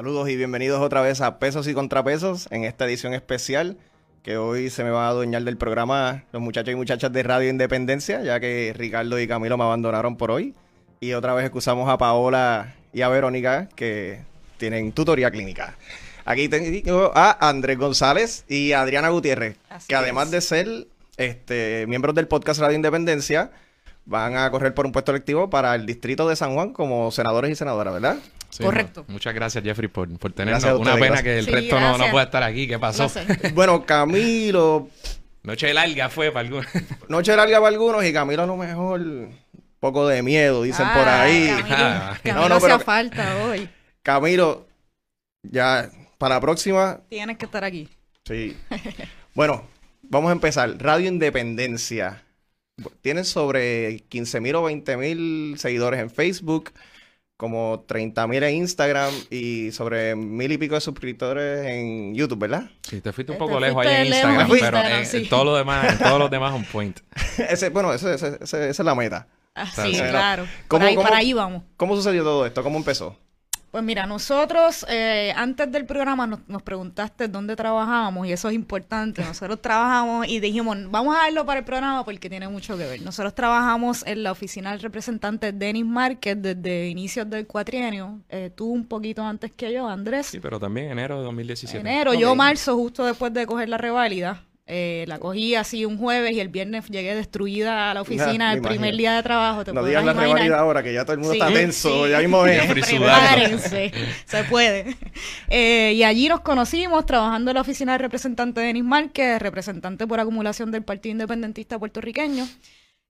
Saludos y bienvenidos otra vez a Pesos y Contrapesos en esta edición especial que hoy se me va a adueñar del programa los muchachos y muchachas de Radio Independencia, ya que Ricardo y Camilo me abandonaron por hoy. Y otra vez excusamos a Paola y a Verónica que tienen tutoría clínica. Aquí tengo a Andrés González y a Adriana Gutiérrez, Así que además es. de ser este, miembros del podcast Radio Independencia, van a correr por un puesto electivo para el distrito de San Juan como senadores y senadoras, ¿verdad? Sí, Correcto. no. Muchas gracias, Jeffrey, por, por tenernos. Una pena gracias. que el Sí, resto no, no pueda estar aquí. ¿Qué pasó? Placer. Bueno, Camilo, Noche larga fue para algunos. noche larga para algunos y Camilo a lo mejor un poco de miedo, dicen por Ah, ahí. Camilo, Ah. Camilo No, no, hacía pero- falta hoy. Camilo, ya para la próxima, Tienes que estar aquí. sí. Bueno, vamos a empezar. Radio Independencia. Tienen sobre 15.000 o 20.000 seguidores en Facebook, como 30.000 en Instagram y sobre mil y pico de suscriptores en YouTube, ¿verdad? Sí, te fuiste un poco te lejos ahí en Instagram, pero Instagram, en, sí. en todo lo demás, en todos los demás un point. ese, bueno, ese- ese- ese- esa es la meta. Ah, sí, claro. ¿cómo- ahí, cómo- para ahí vamos. ¿Cómo sucedió todo esto? ¿Cómo empezó? Pues mira, nosotros eh, antes del programa nos, nos preguntaste dónde trabajábamos y eso es importante. Nosotros trabajamos y dijimos, vamos a verlo para el programa porque tiene mucho que ver. Nosotros trabajamos en la oficina del representante Denis Márquez desde inicios del cuatrienio. Eh, tú un poquito antes que yo, Andrés. Sí, pero también enero de 2017. enero, yo marzo, justo después de coger la reválida. Eh, la cogí así un jueves y el viernes llegué destruida a la oficina me el primer día de trabajo. Te No digas la rivalidad ahora, que ya todo el mundo Sí, está tenso, sí. ya mismo es. Prepárense, se puede. Eh, y allí nos conocimos trabajando en la oficina del representante Denis Márquez, representante por acumulación del Partido Independentista Puertorriqueño.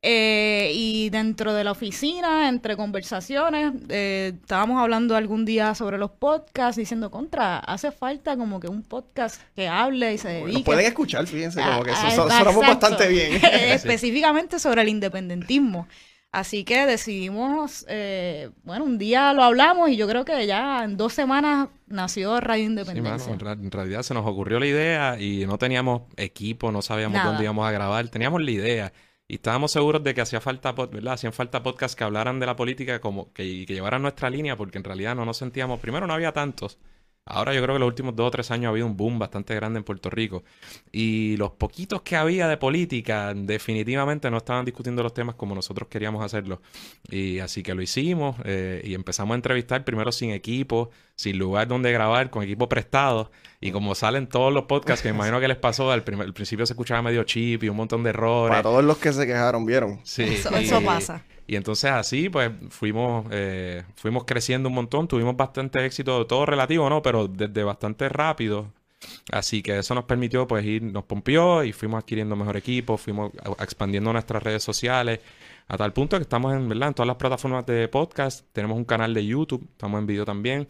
Eh, y dentro de la oficina, entre conversaciones, eh, estábamos hablando algún día sobre los podcasts, diciendo contra, hace falta como que un podcast que hable y se dedique. Pueden escuchar, fíjense, como que Ah, so- sonamos bastante bien. Específicamente sobre el independentismo. Así que decidimos, eh, bueno, un día lo hablamos y yo creo que ya en dos semanas nació Radio Sí, mano, Independencia. en, realidad se nos ocurrió la idea y no teníamos equipo, no sabíamos Nada. dónde íbamos a grabar, teníamos la idea y estábamos seguros de que hacía falta, ¿verdad? Hacían falta podcasts que hablaran de la política como que, y que llevaran nuestra línea porque en realidad no nos sentíamos, primero no había tantos. Ahora yo creo que los últimos dos o tres años ha habido un boom bastante grande en Puerto Rico. Y los poquitos que había de política definitivamente no estaban discutiendo los temas como nosotros queríamos hacerlo. Y así que lo hicimos eh, y empezamos a entrevistar primero sin equipo, sin lugar donde grabar, con equipo prestado. Y como salen todos los podcasts, que me imagino que les pasó, al, primer- al principio se escuchaba medio chip y un montón de errores. Para todos los que se quejaron, ¿vieron? Sí, Eso- y- eso pasa. Y entonces así, pues, fuimos, eh, fuimos creciendo un montón, tuvimos bastante éxito, todo relativo, ¿no? Pero desde bastante rápido. Así que eso nos permitió, pues, ir, nos pompió y fuimos adquiriendo mejor equipo, fuimos expandiendo nuestras redes sociales, a tal punto que estamos en, ¿verdad? En todas las plataformas de podcast, tenemos un canal de YouTube, estamos en video también,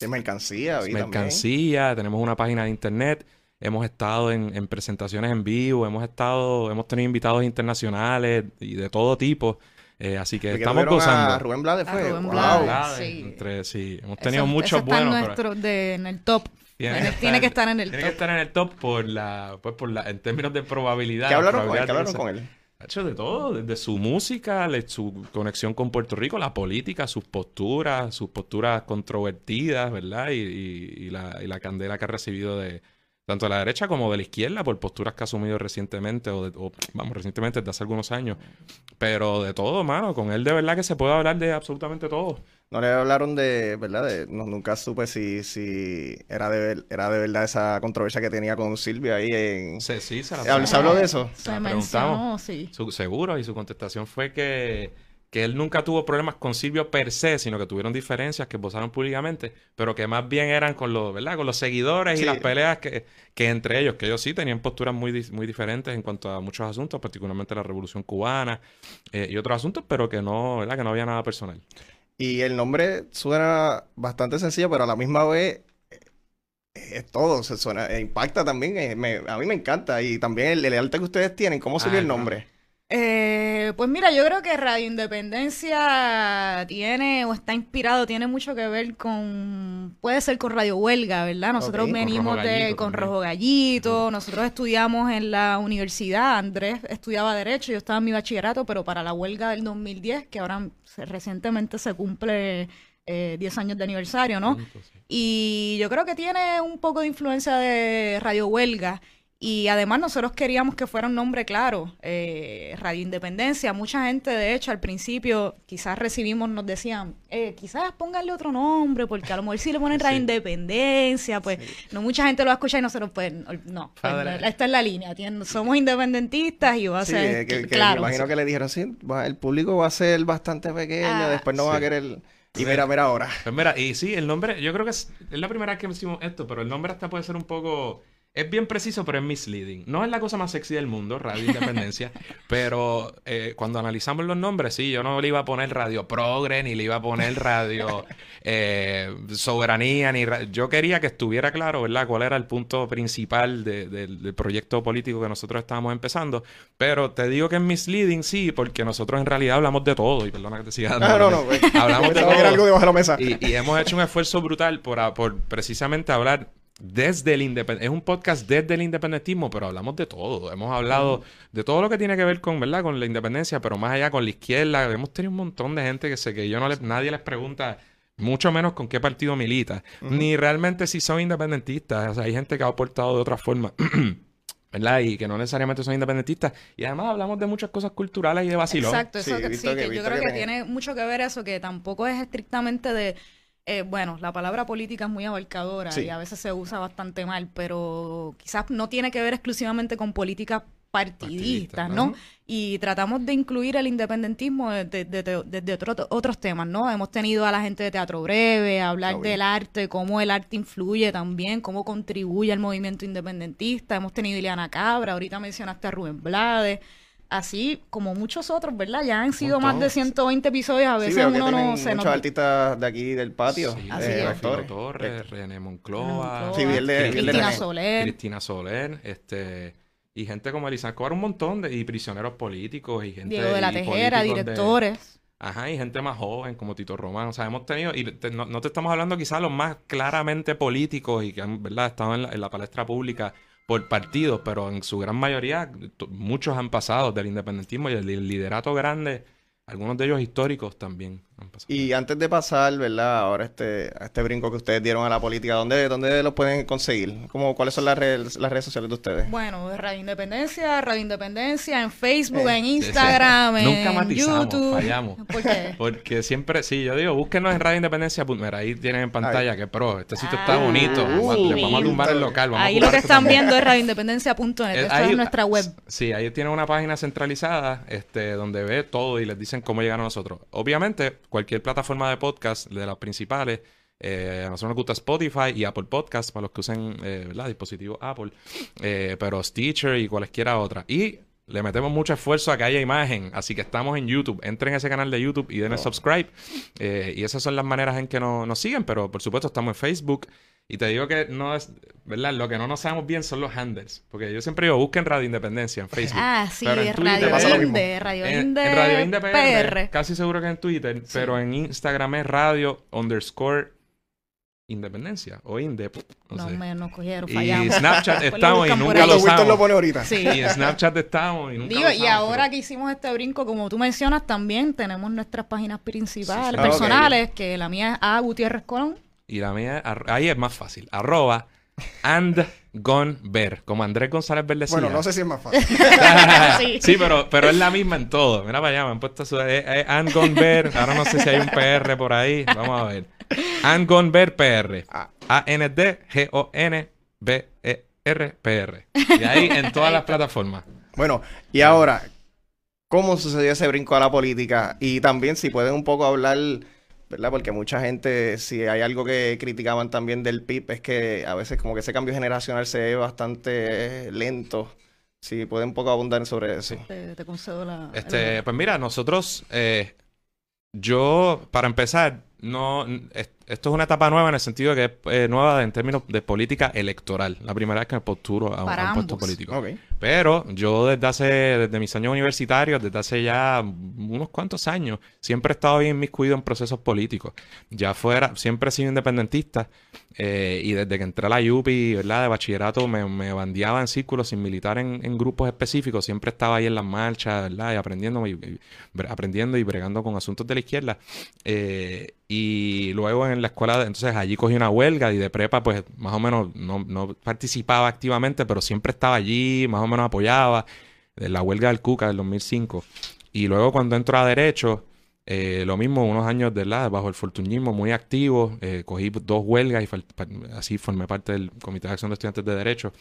De mercancía, vi también. mercancía, tenemos una página de internet, hemos estado en, en presentaciones en vivo, hemos estado, hemos tenido invitados internacionales y de todo tipo. Eh, así que estamos tuvieron a gozando. Rubén Blades A fue. Rubén wow. Blades. sí. Entre- sí, hemos Eso- tenido eso muchos en buenos. pero nuestro, de- en el top. tiene Tiene, que tiene que estar- estar en el tiene que top. estar en el top por la, pues por la, en términos de probabilidad. ¿Qué la hablaron con él? probabilidad ¿Qué de hablaron que con él? Ha hecho de todo, desde su música, le- su conexión con Puerto Rico, la política, sus posturas, sus posturas controvertidas, ¿verdad? Y, y- y la, y la candela que ha recibido de tanto de la derecha como de la izquierda por posturas que ha asumido recientemente, o, de- o, vamos, recientemente desde hace algunos años. Pero de todo, mano, con él de verdad que se puede hablar de absolutamente todo. No le hablaron de, ¿verdad? De, no, nunca supe si, si era de, ver- era de verdad esa controversia que tenía con Silvia ahí en... Sí, sí, se la ¿Se habló- se habló de eso? Se la mencionó, preguntamos. sí. Su- seguro, y su contestación fue que, que él nunca tuvo problemas con Silvio per se, sino que tuvieron diferencias que posaron públicamente, pero que más bien eran con los, ¿verdad? Con los seguidores Sí. y las peleas que, que entre ellos, que ellos sí tenían posturas muy, muy diferentes en cuanto a muchos asuntos, particularmente la Revolución Cubana eh, y otros asuntos, pero que no, ¿verdad? Que no había nada personal. Y el nombre suena bastante sencillo, pero a la misma vez eh, es todo, se suena, eh, impacta también, eh, me- a mí me encanta. Y también el, el arte que ustedes tienen, ¿cómo surgió Ah, el nombre? Eh, pues mira, yo creo que Radio Independencia tiene o está inspirado, tiene mucho que ver con, puede ser con Radio Huelga, ¿verdad? Nosotros con venimos Rojo de Gallito con también. Rojo Gallito, nosotros estudiamos en la universidad, Andrés estudiaba Derecho, yo estaba en mi bachillerato, pero para la huelga del 2010, que ahora se- recientemente se cumple eh, 10 años de aniversario, ¿no? Y yo creo que tiene un poco de influencia de Radio Huelga. Y además nosotros queríamos que fuera un nombre claro, eh, Radio Independencia. Mucha gente, de hecho, al principio quizás recibimos, nos decían, eh, quizás pónganle otro nombre, porque a lo mejor si le ponen Radio Sí. Independencia, pues no mucha gente lo va a escuchar y nosotros, pues no, pues, no, esta es la línea, ¿entiendes? somos independentistas y va a Sí, ser que, que claro. me imagino que le dijeron, sí, va- el público va a ser bastante pequeño, Ah. después no va a querer... Y mira, mira ahora. Pues mira, y sí, el nombre, yo creo que es, es la primera vez que decimos esto, pero el nombre hasta puede ser un poco... Es bien preciso, pero es misleading. No es la cosa más sexy del mundo, Radio Independencia, pero eh, cuando analizamos los nombres, sí, yo no le iba a poner Radio Progre, ni le iba a poner Radio eh, Soberanía, ni... ra- Yo quería que estuviera claro, ¿verdad?, cuál era el punto principal de- del- del proyecto político que nosotros estábamos empezando, pero te digo que es misleading, sí, porque nosotros en realidad hablamos de todo, y perdona que te siga dando... Ah, no, no, pues, Hablamos de pensaba que era todo. algo de la mesa. Y, y hemos hecho un esfuerzo brutal por precisamente hablar desde el independentismo. Es un podcast desde el independentismo, pero hablamos de todo. Hemos hablado de todo lo que tiene que ver con, ¿verdad? Con la independencia, pero más allá con la izquierda. Hemos tenido un montón de gente que sé que yo no le, nadie les pregunta, mucho menos con qué partido milita, ni realmente si son independentistas. O sea, hay gente que ha aportado de otra forma. ¿Verdad? Y que no necesariamente son independentistas. Y además hablamos de muchas cosas culturales y de vacilón. Exacto, Sí, eso he que, sí, que- yo creo que tiene mucho que ver eso, que tampoco es estrictamente de, eh, bueno, la palabra política es muy abarcadora Sí. y a veces se usa bastante mal, pero quizás no tiene que ver exclusivamente con políticas partidistas, Partidistas, ¿no? ¿no? Y tratamos de incluir el independentismo desde de, otro- otros temas, ¿no? Hemos tenido a la gente de Teatro Breve, a hablar del arte, cómo el arte influye también, cómo contribuye al movimiento independentista. Hemos tenido a Ileana Cabra, ahorita mencionaste a Rubén Blades. Así como muchos otros, ¿verdad? Ya han sido más de Montón. 120 episodios, a Sí, veces veo que uno no se muchos nos... artistas de aquí del patio, Sí, Así eh, actores. Torres, René Moncloa, Moncloa, Sí, vi el de- de Cristina René. Soler. Cristina Soler, este, y gente como Elisa Escobar, un montón de, y prisioneros políticos, y gente Diego de la Tejera, de- directores. Ajá, y gente más joven como Tito Román. O sea, hemos tenido, y te- no, no te estamos hablando quizás los más claramente políticos y que han, ¿verdad? estado en la, en la palestra pública por partidos, pero en su gran mayoría, muchos han pasado del independentismo y el li- liderato grande, algunos de ellos históricos también han pasado. Y antes de pasar, ¿verdad? Ahora este, a este brinco que ustedes dieron a la política, ¿dónde, dónde los pueden conseguir? ¿Cómo, ¿Cuáles son las redes, las redes sociales de ustedes? Bueno, Radio Independencia, Radio Independencia, en Facebook, Eh, en sí. Instagram, Nunca en matizamos, YouTube. fallamos. ¿Por qué? Porque siempre, sí, yo digo, búsquenos en Radio Independencia. pues, Mira, ahí tienen en pantalla que pro, este sitio está Ah, bonito. Vamos a- les vamos a uh, tumbar el local. Vamos a Ahí lo que están también. viendo es radioindependencia.net. Eh, es nuestra web. Sí, ahí tienen una página centralizada este, donde ve todo y les cómo llegar a nosotros. Obviamente, cualquier plataforma de podcast, de las principales, eh, a nosotros nos gusta Spotify y Apple Podcast para los que usen eh, dispositivos Apple, eh, pero Stitcher y cualesquiera otra. Y le metemos mucho esfuerzo a que haya imagen, así que estamos en YouTube. Entren a ese canal de YouTube y denle subscribe. Eh, y esas son las maneras en que nos, nos siguen, pero por supuesto estamos en Facebook. Y te digo que no es, ¿verdad? Lo que no nos sabemos bien son los handles. Porque yo siempre digo, busquen Radio Independencia en Facebook. Ah, sí, Pero en Twitter Radio pasa lo mismo. Inde, Radio en, Inde, en Radio Inde PR, PR. casi seguro que en Twitter, pero en Instagram es radio underscore independencia o inde, no, No, sé. me nos cogieron, Y fallamos. Snapchat Después lo estamos y nunca lo usamos. lo pone ahorita. Sí. Y en Snapchat estamos y nunca Digo, lo y usamos, ahora pero- que hicimos este brinco, como tú mencionas, también tenemos nuestras páginas principales, Sí, sí. Ah, personales, que la mía es A. Gutiérrez Colón. Y la mía, ahí es más fácil. Arroba and gone ver. Como Andrés González Verde Bueno, no sé si es más fácil. Sí. sí, pero, pero es la misma en todo. Mira para allá, me han puesto su. Eh, eh, and gone ver. Ahora no sé si hay un PR por ahí. Vamos a ver. And gone ver PR. Ah. A-N-D-G-O-N-B-E-R PR. Y ahí en todas las plataformas. Bueno, y ahora, ¿cómo sucedió ese brinco a la política? Y también si pueden un poco hablar, ¿verdad? Porque mucha gente, si hay algo que criticaban también del PIB, es que a veces como que ese cambio generacional se ve bastante lento. Si pueden un poco abundar sobre eso. Te, te concedo la. Este, pues mira, nosotros, eh, yo, para empezar, no, es- esto es una etapa nueva en el sentido de que es eh, nueva en términos de política electoral. La primera vez que me posturo a, un- Para a un puesto político. Ok. Pero yo desde hace, desde mis años universitarios, desde hace ya unos cuantos años, siempre he estado bien inmiscuido en procesos políticos. Ya fuera, siempre he sido independentista eh, y desde que entré a la UPI, ¿verdad? De bachillerato me, me bandeaba en círculos sin militar en, en grupos específicos. Siempre estaba ahí en las marchas, ¿verdad? Y aprendiendo y, aprendiendo y bregando con asuntos de la izquierda. Eh, Y luego en la escuela, entonces allí cogí una huelga y de prepa, pues más o menos no, no participaba activamente, pero siempre estaba allí, más o menos apoyaba. De la huelga del Cuca del 2005. Y luego cuando entro a Derecho, eh, lo mismo, unos años de la, bajo el fortunismo, muy activo. eh, cogí dos huelgas y así formé parte del Comité de Acción de Estudiantes de Derecho.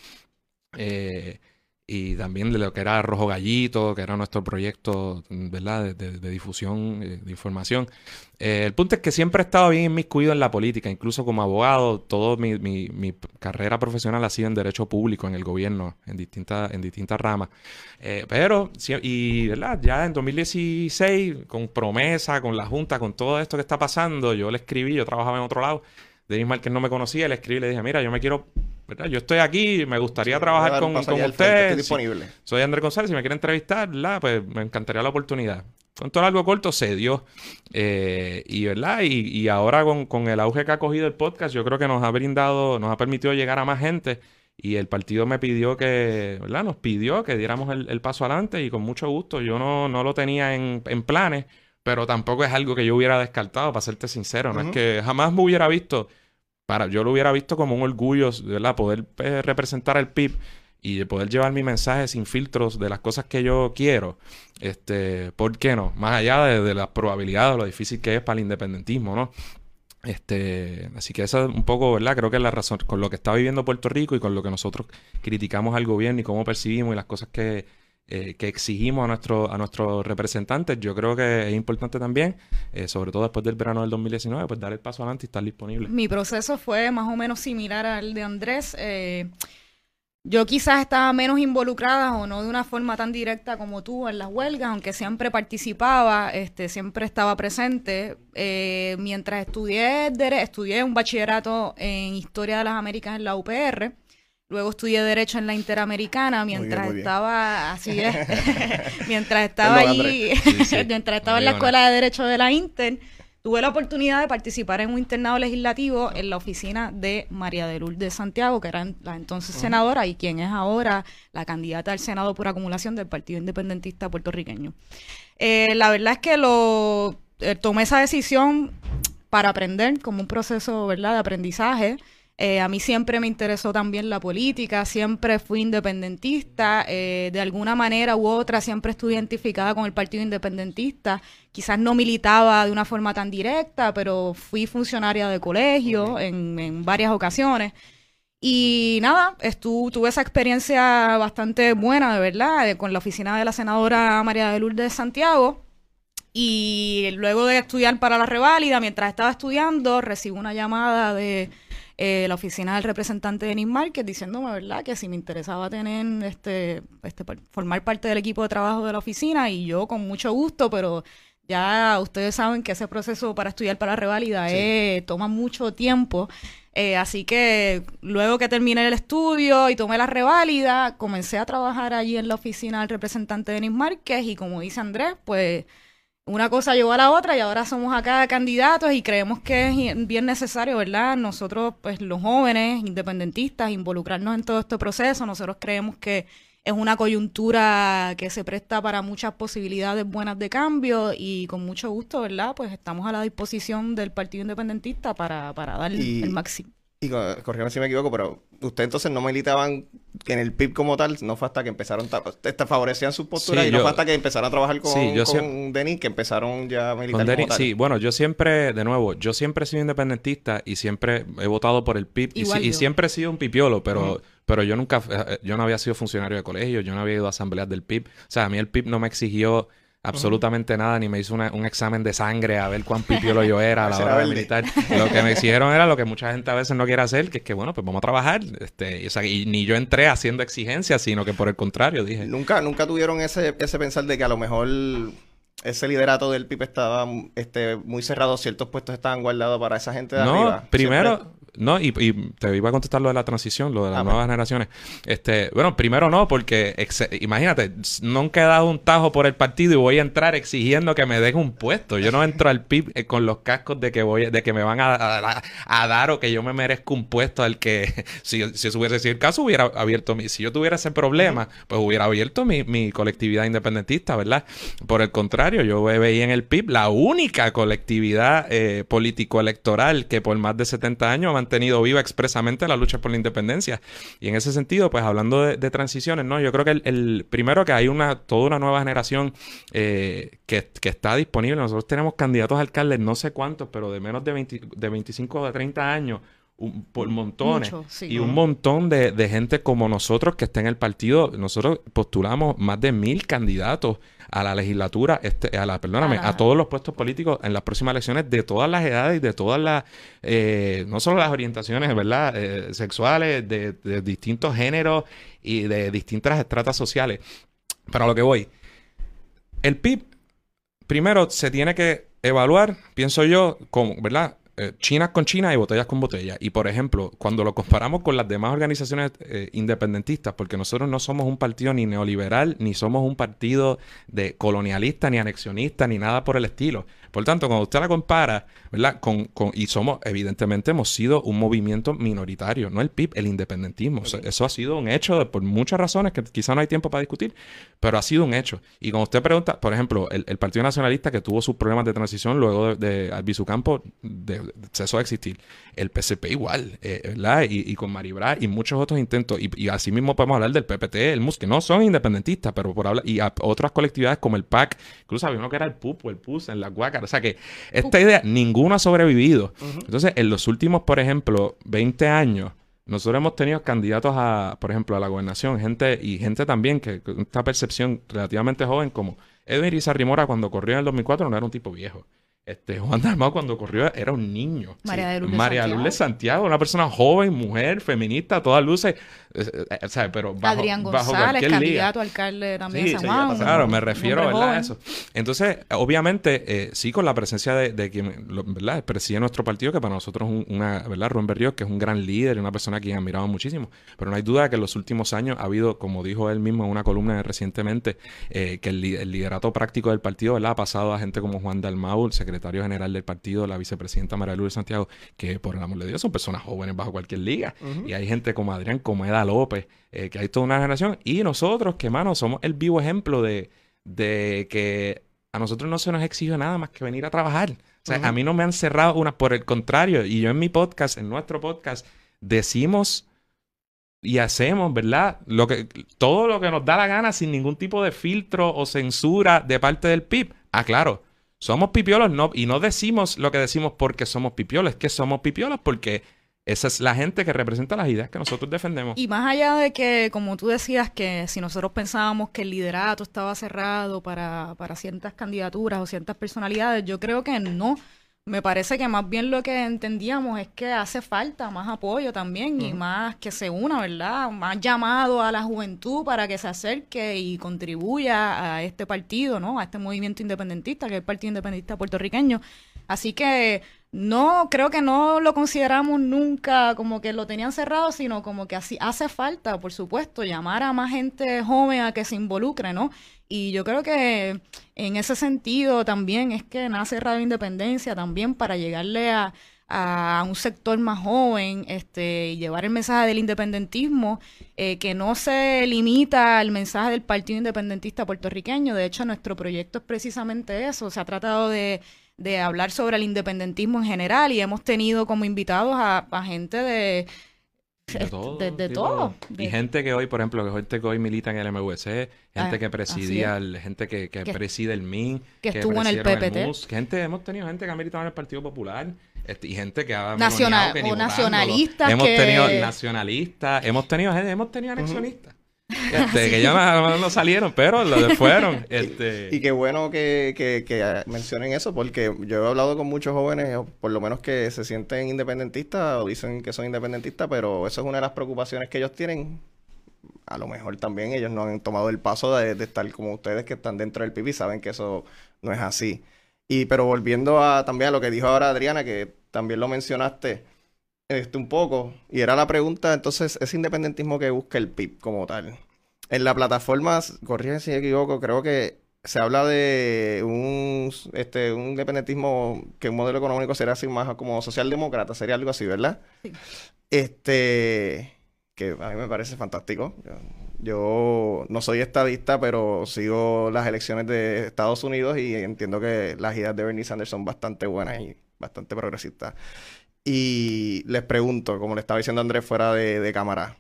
Eh, y también de lo que era Rojo Gallito, que era nuestro proyecto, ¿verdad?, de, difusión eh, de información. Eh, el punto es que siempre he estado bien inmiscuido en la política, incluso como abogado, toda mi, mi- carrera profesional ha sido en derecho público, en el gobierno, en distintas, en distintas ramas. Eh, pero, y ¿verdad? ya en 2016, con promesa, con la Junta, con todo esto que está pasando, yo le escribí, yo trabajaba en otro lado, Denis Márquez no me conocía, le escribí y le dije, mira, yo me quiero, ¿verdad? Yo estoy aquí, me gustaría trabajar con, con allá al frente, usted. Estoy Sí, disponible. soy Andrés González, si me quiere entrevistar, ¿verdad? Pues me encantaría la oportunidad. Con todo algo corto se dio. Eh, y, ¿verdad? Y, y ahora con, con el auge que ha cogido el podcast, yo creo que nos ha brindado, nos ha permitido llegar a más gente. Y el partido me pidió que, ¿verdad? Nos pidió que diéramos el, el paso adelante y con mucho gusto. Yo no, no lo tenía en, en planes, pero tampoco es algo que yo hubiera descartado, para serte sincero. No es que jamás me hubiera visto, para, yo lo hubiera visto como un orgullo, ¿verdad? Poder eh, representar al PIB y de poder llevar mi mensaje sin filtros de las cosas que yo quiero. Este, ¿por qué no? Más allá de, de las probabilidades, lo difícil que es para el independentismo, ¿no? Este, así que esa es un poco, ¿verdad? Creo que es la razón con lo que está viviendo Puerto Rico y con lo que nosotros criticamos al gobierno y cómo percibimos y las cosas que, eh, que exigimos a, nuestro, a nuestros representantes. Yo creo que es importante también, eh, sobre todo después del verano del 2019, pues dar el paso adelante y estar disponible. Mi proceso fue más o menos similar al de Andrés. Eh, yo quizás estaba menos involucrada o no de una forma tan directa como tú en las huelgas, aunque siempre participaba, este, siempre estaba presente. Eh, mientras estudié, estudié un bachillerato en Historia de las Américas en la UPR. Luego estudié Derecho en la Interamericana mientras muy bien. estaba, así es, mientras estaba Perdón, allí, Sí, sí. mientras estaba en la Escuela de Derecho de la Inter, tuve la oportunidad de participar en un internado legislativo en la oficina de María de Lourdes Santiago, que era la entonces senadora y quien es ahora la candidata al Senado por acumulación del Partido Independentista puertorriqueño. Eh, la verdad es que lo eh, tomé esa decisión para aprender como un proceso, ¿verdad?, de aprendizaje. Eh, a mí siempre me interesó también la política, siempre fui independentista, eh, de alguna manera u otra siempre estuve identificada con el Partido Independentista. Quizás no militaba de una forma tan directa, pero fui funcionaria de colegio en, en varias ocasiones. Y nada, tuve esa experiencia bastante buena, de verdad, eh, con la oficina de la senadora María de Lourdes Santiago. Y luego de estudiar para la reválida, mientras estaba estudiando, recibo una llamada de eh, la oficina del representante de Márquez diciéndome, ¿verdad?, que si me interesaba tener, este, este, formar parte del equipo de trabajo de la oficina y yo con mucho gusto, pero ya ustedes saben que ese proceso para estudiar para la reválida Sí. eh, toma mucho tiempo. Eh, así que luego que terminé el estudio y tomé la reválida, comencé a trabajar allí en la oficina del representante Denis Márquez y como dice Andrés, pues una cosa llevó a la otra y ahora somos acá candidatos y creemos que es bien necesario, ¿verdad? Nosotros, pues los jóvenes independentistas, involucrarnos en todo este proceso. Nosotros creemos que es una coyuntura que se presta para muchas posibilidades buenas de cambio y con mucho gusto, ¿verdad? Pues estamos a la disposición del Partido Independentista para, para dar Y- el máximo. Y co- corrígame si me equivoco, pero ustedes entonces no militaban en el PIB como tal, no fue hasta que empezaron, favorecían sus posturas Sí, y no yo- fue hasta que empezaron a trabajar con, Sí, yo con Denis que empezaron ya a militar Con como Denis- tal. sí, bueno, yo siempre, de nuevo, yo siempre he sido independentista y siempre he votado por el PIB y, si- y siempre he sido un pipiolo, pero, pero yo nunca, eh, yo no había sido funcionario de colegio, yo no había ido a asambleas del PIB. O sea, a mí el PIB no me exigió absolutamente nada, ni me hizo una- un examen de sangre a ver cuán pipiolo yo era a la hora de militar. Lo que me exigieron era lo que mucha gente a veces no quiere hacer, que es que, bueno, pues vamos a trabajar. Este, y, o sea, y ni yo entré haciendo exigencias, sino que por el contrario dije, Nunca, nunca tuvieron ese, ese pensar de que a lo mejor ese liderato del PIB estaba este, muy cerrado, ciertos puestos estaban guardados para esa gente de No, arriba. primero, Siempre- no, y, te iba a contestar lo de la transición, lo de las ah, nuevas generaciones. Este, bueno, primero no, porque imagínate, nunca he dado un tajo por el partido y voy a entrar exigiendo que me den un puesto. Yo no entro al PIB eh, con los cascos de que voy, de que me van a, dar o que yo me merezco un puesto al que, si, si eso hubiese sido el caso, hubiera abierto mi, si yo tuviera ese problema, pues hubiera abierto mi, mi colectividad independentista, ¿verdad? Por el contrario, yo veía en el PIB la única colectividad eh, político-electoral que por más de 70 años mantenido viva expresamente la lucha por la independencia. Y en ese sentido, pues hablando de, transiciones, ¿no? Yo creo que el, primero que hay una, toda una nueva generación eh, que, está disponible. Nosotros tenemos candidatos a alcaldes, no sé cuántos, pero de menos de, de 25 o de 30 años por montones. y un montón de, gente como nosotros que está en el partido. Nosotros postulamos más de mil candidatos a la legislatura, este, a la, perdóname, a todos los puestos políticos en las próximas elecciones de todas las edades y de todas las, eh, no solo las orientaciones, ¿verdad? Eh, sexuales, de, de, distintos géneros y de distintas estratas sociales. Para lo que voy, el PIB, primero se tiene que evaluar, pienso yo, como, ¿verdad? Eh, chinas con China y botellas con botellas. Y por ejemplo, cuando lo comparamos con las demás organizaciones eh, independentistas, porque nosotros no somos un partido ni neoliberal, ni somos un partido de colonialista, ni anexionista, ni nada por el estilo. Por tanto, cuando usted la compara, ¿verdad? Con, con, y somos, evidentemente, hemos sido un movimiento minoritario, no el PIB, el independentismo. eso ha sido un hecho por muchas razones que quizá no hay tiempo para discutir, pero ha sido un hecho. Y cuando usted pregunta, por ejemplo, el, Partido Nacionalista que tuvo sus problemas de transición luego de, de Campo de, cesó de existir. El PCP igual, eh, ¿verdad? Y, con Maribra y muchos otros intentos. Y, así mismo podemos hablar del PPT, el MUS, que no son independentistas, pero por hablar, y a otras colectividades como el PAC, incluso había uno que era el PUP o el PUS en la Guacara o sea que esta idea, ninguno ha sobrevivido. Entonces, en los últimos, por ejemplo, 20 años, nosotros hemos tenido candidatos a, por ejemplo, a la gobernación, gente y gente también que con esta percepción relativamente joven como Edwin Rimora cuando corrió en el 2004 no era un tipo viejo. Este, Juan Dalmau cuando corrió era un niño. María de María Santiago. Santiago, una persona joven, mujer, feminista, todas luces. Eh, eh, pero Adrián González, candidato alcalde también de San Juan. claro, me refiero a eso. Entonces, obviamente, eh, sí, con la presencia de, quien ¿verdad? preside nuestro partido, que para nosotros es una, ¿verdad? Rubén Berrío, que es un gran líder y una persona a quien admiramos muchísimo. Pero no hay duda que en los últimos años ha habido, como dijo él mismo en una columna recientemente, que el, liderato práctico del partido ¿verdad? ha pasado a gente como Juan Dalmau, el secretario secretario general del partido, la vicepresidenta María Lourdes Santiago, que por el amor de Dios son personas jóvenes bajo cualquier liga. Y hay gente como Adrián Comeda López, eh, que hay toda una generación. Y nosotros, que mano, somos el vivo ejemplo de, de que a nosotros no se nos exige nada más que venir a trabajar. O sea, a mí no me han cerrado una, por el contrario, y yo en mi podcast, en nuestro podcast, decimos y hacemos, ¿verdad? Lo que, todo lo que nos da la gana sin ningún tipo de filtro o censura de parte del PIB. Ah, claro, somos pipiolos no, y no decimos lo que decimos porque somos pipiolos, es que somos pipiolos porque esa es la gente que representa las ideas que nosotros defendemos. Y más allá de que, como tú decías, que si nosotros pensábamos que el liderato estaba cerrado para, para ciertas candidaturas o ciertas personalidades, yo creo que no me parece que más bien lo que entendíamos es que hace falta más apoyo también y más que se una, ¿verdad? Más llamado a la juventud para que se acerque y contribuya a este partido, ¿no? A este movimiento independentista, que es el Partido Independentista Puertorriqueño. Así que no, creo que no lo consideramos nunca como que lo tenían cerrado, sino como que así hace falta, por supuesto, llamar a más gente joven a que se involucre, ¿no? Y yo creo que en ese sentido también es que nace Radio Independencia también para llegarle a, un sector más joven este, y llevar el mensaje del independentismo eh, que no se limita al mensaje del Partido Independentista puertorriqueño. De hecho, nuestro proyecto es precisamente eso. Se ha tratado de, hablar sobre el independentismo en general y hemos tenido como invitados a gente de de todo. De, todo. Y gente que hoy, por ejemplo, gente que hoy milita en el MVC, gente ah, que presidía, el, gente que, que, preside el MIN, que, estuvo en el PPT. gente, hemos tenido gente que ha militado en el Partido Popular. Este, y gente que ha Nacional, o nacionalistas hemos tenido nacionalistas hemos tenido hemos tenido anexionistas este, que ya no, salieron, pero lo fueron. Este... Y, qué bueno que, que, mencionen eso, porque yo he hablado con muchos jóvenes, por lo menos que se sienten independentistas o dicen que son independentistas, pero eso es una de las preocupaciones que ellos tienen. A lo mejor también ellos no han tomado el paso de, estar como ustedes que están dentro del PIB y saben que eso no es así. Y pero volviendo a también a lo que dijo ahora Adriana, que también lo mencionaste, este, un poco. Y era la pregunta, entonces, ese independentismo que busca el PIB como tal. En la plataforma, corrígeme si me equivoco, creo que se habla de un, este, un independentismo que un modelo económico sería así más como socialdemócrata, sería algo así, ¿verdad? Sí. Este, que a mí me parece fantástico. Yo, no soy estadista, pero sigo las elecciones de Estados Unidos y entiendo que las ideas de Bernie Sanders son bastante buenas y bastante progresistas. Y les pregunto, como le estaba diciendo Andrés fuera de, cámara,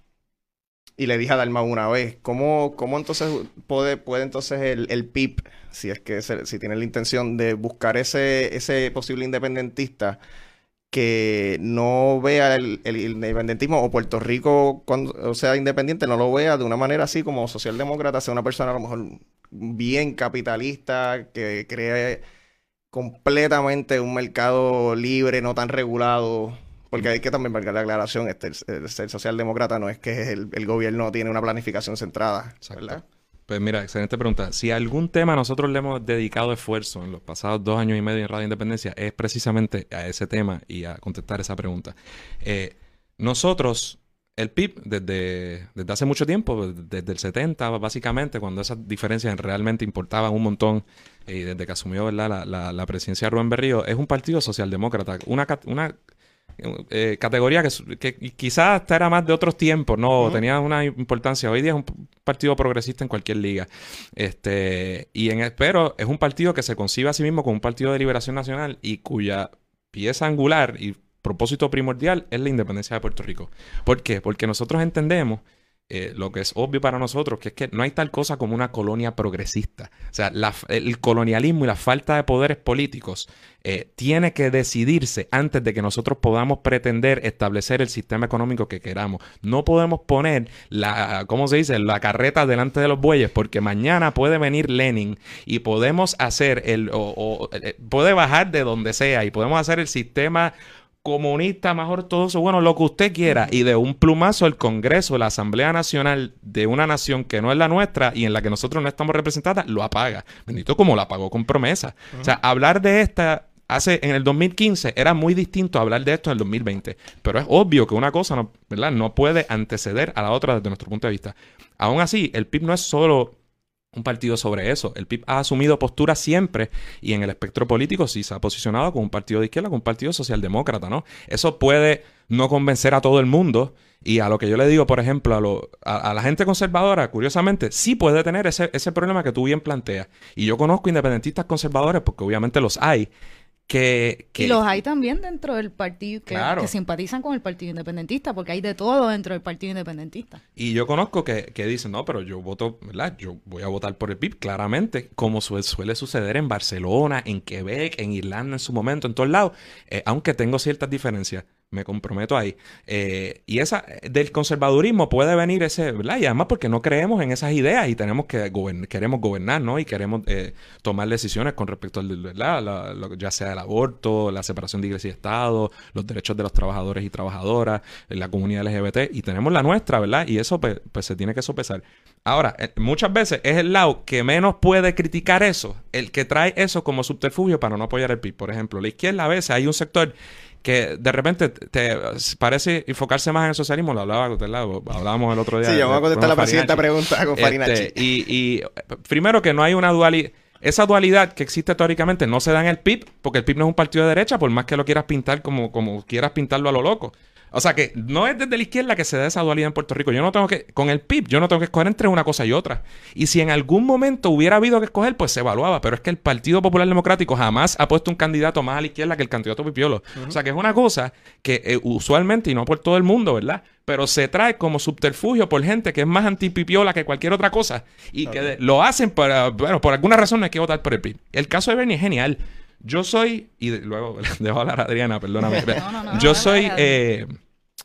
y le dije a Dalma una vez, ¿cómo, cómo entonces puede, puede entonces el, el PIB, si es que si tiene la intención de buscar ese, ese posible independentista, que no vea el, independentismo o Puerto Rico cuando sea independiente, no lo vea de una manera así como socialdemócrata, sea una persona a lo mejor bien capitalista, que cree completamente un mercado libre, no tan regulado. Porque hay que también marcar la aclaración, este, el, socialdemócrata no es que el, gobierno tiene una planificación centrada, ¿verdad? Pues mira, excelente pregunta. Si algún tema nosotros le hemos dedicado esfuerzo en los pasados dos años y medio en Radio Independencia, es precisamente a ese tema y a contestar esa pregunta. Eh, nosotros, el PIB, desde, desde hace mucho tiempo, desde el 70 básicamente, cuando esas diferencias realmente importaban un montón, y desde que asumió La, la, la, presidencia de Rubén Berrío, es un partido socialdemócrata, una, una eh, categoría que, quizás hasta era más de otros tiempos, no tenía una importancia. Hoy día es un partido progresista en cualquier liga. Este, y en, pero es un partido que se concibe a sí mismo como un partido de liberación nacional y cuya pieza angular y propósito primordial es la independencia de Puerto Rico. ¿Por qué? Porque nosotros entendemos eh, lo que es obvio para nosotros, que es que no hay tal cosa como una colonia progresista. O sea, el colonialismo y la falta de poderes políticos eh, tiene que decidirse antes de que nosotros podamos pretender establecer el sistema económico que queramos. No podemos poner la, ¿cómo se dice?, la carreta delante de los bueyes, porque mañana puede venir Lenin y podemos hacer el, o eh, puede bajar de donde sea y podemos hacer el sistema comunista, más ortodoxo, bueno, lo que usted quiera, y de un plumazo el Congreso, la Asamblea Nacional de una nación que no es la nuestra y en la que nosotros no estamos representadas, lo apaga. Bendito como la apagó con promesa. O sea, hablar de esta hace en el 2015 era muy distinto a hablar de esto en el 2020, pero es obvio que una cosa no, ¿verdad? no puede anteceder a la otra desde nuestro punto de vista. Aún así, el PIB no es solo un partido sobre eso. El PIB ha asumido postura siempre y en el espectro político sí se ha posicionado como un partido de izquierda, como un partido socialdemócrata, ¿no? Eso puede no convencer a todo el mundo y a lo que yo le digo, por ejemplo, a, a, la gente conservadora, curiosamente, sí puede tener ese, ese problema que tú bien planteas. Y yo conozco independentistas conservadores porque obviamente los hay que, Y los hay también dentro del partido que, simpatizan con el Partido Independentista, porque hay de todo dentro del Partido Independentista. Y yo conozco que, dicen, no, pero yo voto, ¿verdad? Yo voy a votar por el PIB, claramente, como suele suceder en Barcelona, en Quebec, en Irlanda en su momento, en todos lados, eh, aunque tengo ciertas diferencias me comprometo ahí. Eh, y esa del conservadurismo puede venir ese, ¿verdad? Y además porque no creemos en esas ideas y tenemos que queremos gobernar, ¿no? Y queremos eh, tomar decisiones con respecto al, ¿verdad? ya sea el aborto, la separación de iglesia y Estado, los derechos de los trabajadores y trabajadoras, la comunidad LGBT y tenemos la nuestra, ¿verdad? Y eso pues, pues se tiene que sopesar. Ahora, eh, muchas veces es el lado que menos puede criticar eso, el que trae eso como subterfugio para no apoyar el PIB. Por ejemplo, la izquierda a veces hay un sector que de repente te parece enfocarse más en el socialismo, lo hablaba, hablábamos el otro día. Sí, yo voy a contestar la siguiente pregunta con este, y, y primero que no hay una dualidad, esa dualidad que existe teóricamente no se da en el PIB, porque el PIB no es un partido de derecha, por más que lo quieras pintar como, como quieras pintarlo a lo loco. O sea que no es desde la izquierda que se da esa dualidad en Puerto Rico. Yo no tengo que, con el PIB, yo no tengo que escoger entre una cosa y otra. Y si en algún momento hubiera habido que escoger, pues se evaluaba. Pero es que el Partido Popular Democrático jamás ha puesto un candidato más a la izquierda que el candidato Pipiolo. O sea que es una cosa que eh, usualmente, y no por todo el mundo, ¿verdad? Pero se trae como subterfugio por gente que es más antipipiola que cualquier otra cosa. Y que lo hacen para, bueno, por alguna razón no hay que votar por el PIB. El caso de Bernie es genial. Yo soy, y luego dejo hablar a Adriana, perdóname. yo soy, eh,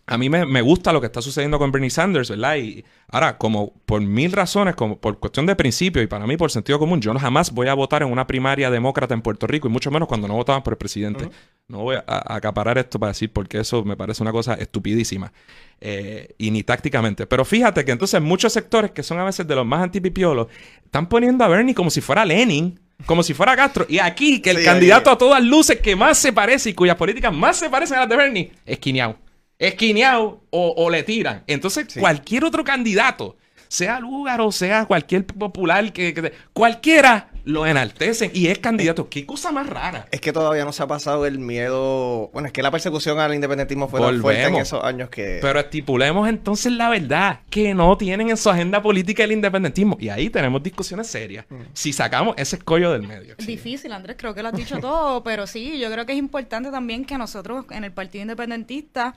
a mí me, gusta lo que está sucediendo con Bernie Sanders, ¿verdad? Y ahora, como por mil razones, como por cuestión de principio y para mí por sentido común, yo no jamás voy a votar en una primaria demócrata en Puerto Rico y mucho menos cuando no votaban por el presidente. No voy a, acaparar esto para decir porque eso me parece una cosa estupidísima eh, y ni tácticamente. Pero fíjate que entonces muchos sectores que son a veces de los más antipipiolos están poniendo a Bernie como si fuera Lenin como si fuera Castro. Y aquí, que el candidato a todas luces que más se parece y cuyas políticas más se parecen a las de Bernie es Quineau. Esquineado o, o le tiran. Entonces, cualquier otro candidato, sea Lugar o sea cualquier popular, que, que cualquiera lo enaltecen y es candidato. Qué cosa más rara. Es que todavía no se ha pasado el miedo. Bueno, es que la persecución al independentismo fue tan fuerte en esos años que. Pero estipulemos entonces la verdad: que no tienen en su agenda política el independentismo. Y ahí tenemos discusiones serias. Mm. Si sacamos ese escollo del medio. Difícil, Andrés, creo que lo has dicho todo. pero sí, yo creo que es importante también que nosotros en el Partido Independentista.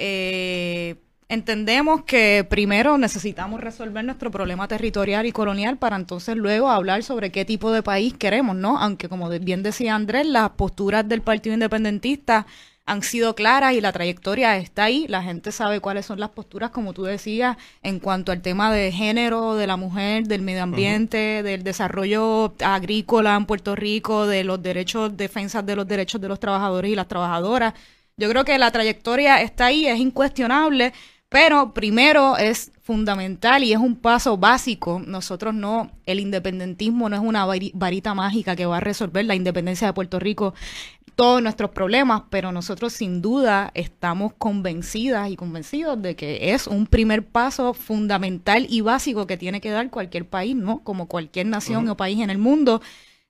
Eh, Entendemos que primero necesitamos resolver nuestro problema territorial y colonial para entonces luego hablar sobre qué tipo de país queremos, ¿no? Aunque como bien decía Andrés, las posturas del Partido Independentista han sido claras y la trayectoria está ahí. La gente sabe cuáles son las posturas, como tú decías, en cuanto al tema de género, de la mujer, del medio ambiente, del desarrollo agrícola en Puerto Rico, de los derechos, defensas de los derechos de los trabajadores y las trabajadoras. Yo creo que la trayectoria está ahí, es incuestionable, pero primero es fundamental y es un paso básico. Nosotros no, el independentismo no es una varita mágica que va a resolver la independencia de Puerto Rico todos nuestros problemas, pero nosotros sin duda estamos convencidas y convencidos de que es un primer paso fundamental y básico que tiene que dar cualquier país, ¿no? Como cualquier nación o país en el mundo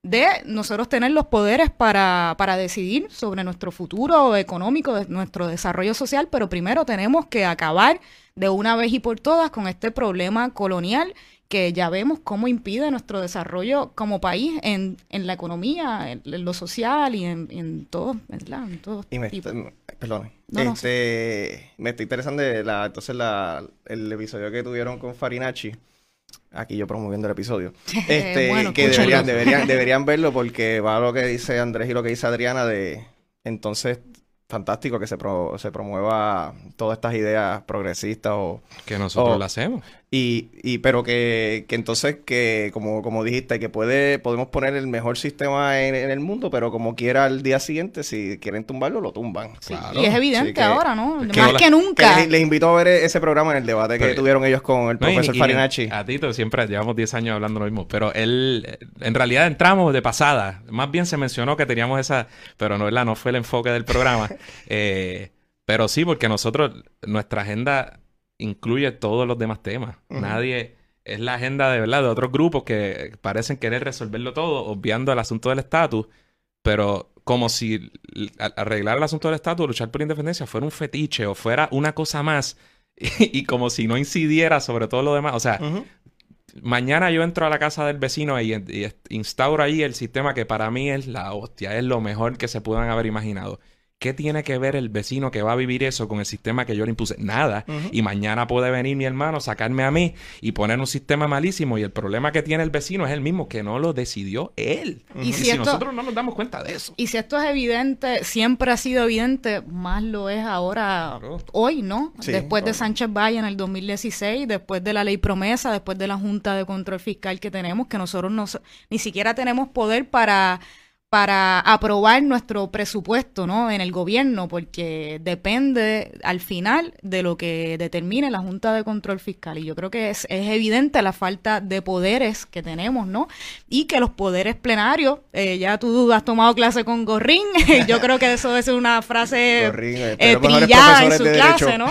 de nosotros tener los poderes para, para decidir sobre nuestro futuro económico, de nuestro desarrollo social, pero primero tenemos que acabar de una vez y por todas con este problema colonial que ya vemos cómo impide nuestro desarrollo como país en, en la economía, en, lo social y en, en todo, ¿verdad? En todo y me, perdón, este, me está interesando la, entonces la, el episodio que tuvieron con Farinacci aquí yo promoviendo el episodio, este, que deberían, deberían, deberían verlo porque va lo que dice Andrés y lo que dice Adriana de entonces fantástico que se, se promueva todas estas ideas progresistas o... Que nosotros lo hacemos. Y, y pero que, que, entonces que, como, como dijiste, que puede, podemos poner el mejor sistema en, el mundo, pero como quiera al día siguiente, si quieren tumbarlo, lo tumban. Y es evidente ahora, ¿no? Más que, nunca. les, invito a ver ese programa en el debate que tuvieron ellos con el profesor Farinacci. A Tito siempre llevamos 10 años hablando lo mismo, pero él, en realidad entramos de pasada. Más bien se mencionó que teníamos esa, pero no, no fue el enfoque del programa. eh, pero sí, porque nosotros, nuestra agenda incluye todos los demás temas. Nadie es la agenda de verdad de otros grupos que parecen querer resolverlo todo, obviando el asunto del estatus, pero como si arreglar el asunto del estatus, luchar por independencia, fuera un fetiche o fuera una cosa más y, como si no incidiera sobre todo lo demás. O sea, mañana yo entro a la casa del vecino y, y, instauro ahí el sistema que para mí es la hostia, es lo mejor que se puedan haber imaginado. ¿Qué tiene que ver el vecino que va a vivir eso con el sistema que yo le impuse? Nada. Y mañana puede venir mi hermano, sacarme a mí y poner un sistema malísimo. Y el problema que tiene el vecino es el mismo, que no lo decidió él. Y, si, nosotros no nos damos cuenta de eso. Y si esto es evidente, siempre ha sido evidente, más lo es ahora, hoy, ¿no? después de Sánchez Valle en el 2016, después de la ley promesa, después de la Junta de Control Fiscal que tenemos, que nosotros no, ni siquiera tenemos poder para para aprobar nuestro presupuesto ¿no? en el gobierno, porque depende al final de lo que determine la Junta de Control Fiscal. Y yo creo que es, es evidente la falta de poderes que tenemos, ¿no? Y que los poderes plenarios, eh, ya tú has tomado clase con Gorrín, yo creo que eso es una frase eh, eh trillada en su clase, ¿no?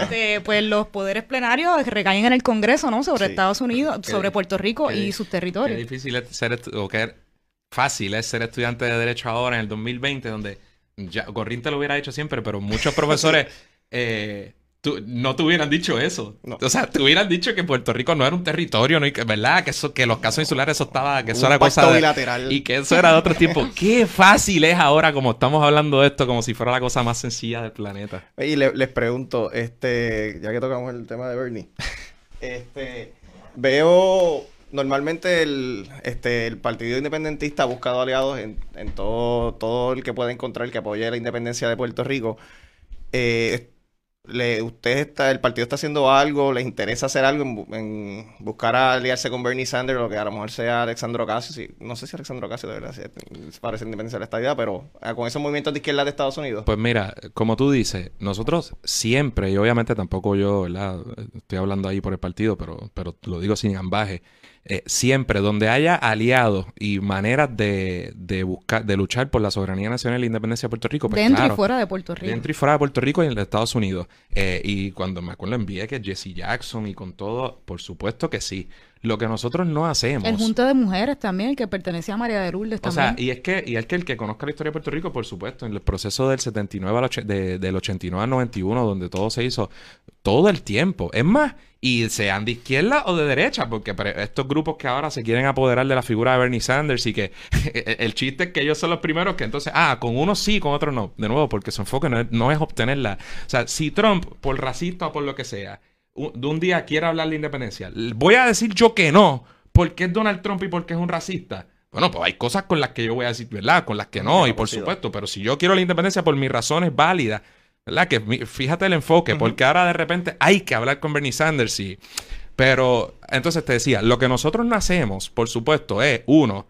este, pues los poderes plenarios recaen en el Congreso, ¿no? Sobre Estados Unidos, sobre Puerto Rico y sus territorios. Es difícil ser, o que fácil es ser estudiante de Derecho ahora en el 2020, donde ya, lo hubiera dicho siempre, pero muchos profesores eh, no te hubieran dicho eso. O sea, te hubieran dicho que Puerto Rico no era un territorio, ¿no? Y que, ¿verdad? Que, eso, que los casos insulares eso estaba, que eso era cosa bilateral. Y que eso era de otro tipo. Qué fácil es ahora, como estamos hablando de esto, como si fuera la cosa más sencilla del planeta. Y les pregunto, este, ya que tocamos el tema de Bernie, este, veo normalmente el, este, el Partido Independentista ha buscado aliados en, en todo, todo el que pueda encontrar que apoye la independencia de Puerto Rico. Eh, le, usted está, el partido está haciendo algo, les interesa hacer algo en, buscar aliarse con Bernie Sanders, lo que a lo mejor sea Alexandro Ocasio, no sé si Alexandro Ocasio de verdad parece independencia de la estadía, pero ah, con esos movimientos de izquierda de Estados Unidos. Pues mira, como tú dices, nosotros siempre, y obviamente tampoco yo, ¿verdad? Estoy hablando ahí por el partido, pero, pero lo digo sin ambaje eh, siempre donde haya aliados y maneras de, de, buscar, de luchar por la soberanía nacional y la independencia de Puerto Rico. Pues, dentro claro, y fuera de Puerto Rico. Dentro y fuera de Puerto Rico y en los Estados Unidos. Eh, y cuando me acuerdo envié que Jesse Jackson y con todo, por supuesto que sí. Lo que nosotros no hacemos. El Junta de Mujeres también, que pertenecía a María de Lourdes O también. sea, y es que, y es que el que conozca la historia de Puerto Rico, por supuesto, en el proceso del 79 al de- del 89 al 91, donde todo se hizo todo el tiempo. Es más, y sean de izquierda o de derecha, porque estos grupos que ahora se quieren apoderar de la figura de Bernie Sanders y que el chiste es que ellos son los primeros que entonces, ah, con unos sí, con otros no. De nuevo, porque su enfoque no es, no es obtenerla. O sea, si Trump, por racista o por lo que sea, de un día quiere hablar de independencia, voy a decir yo que no, porque es Donald Trump y porque es un racista. Bueno, pues hay cosas con las que yo voy a decir, ¿verdad? Con las que no, y por supuesto, pero si yo quiero la independencia por mis razones válidas, ¿verdad? Que fíjate el enfoque, porque ahora de repente hay que hablar con Bernie Sanders y... Pero, entonces te decía, lo que nosotros no hacemos, por supuesto, es, uno,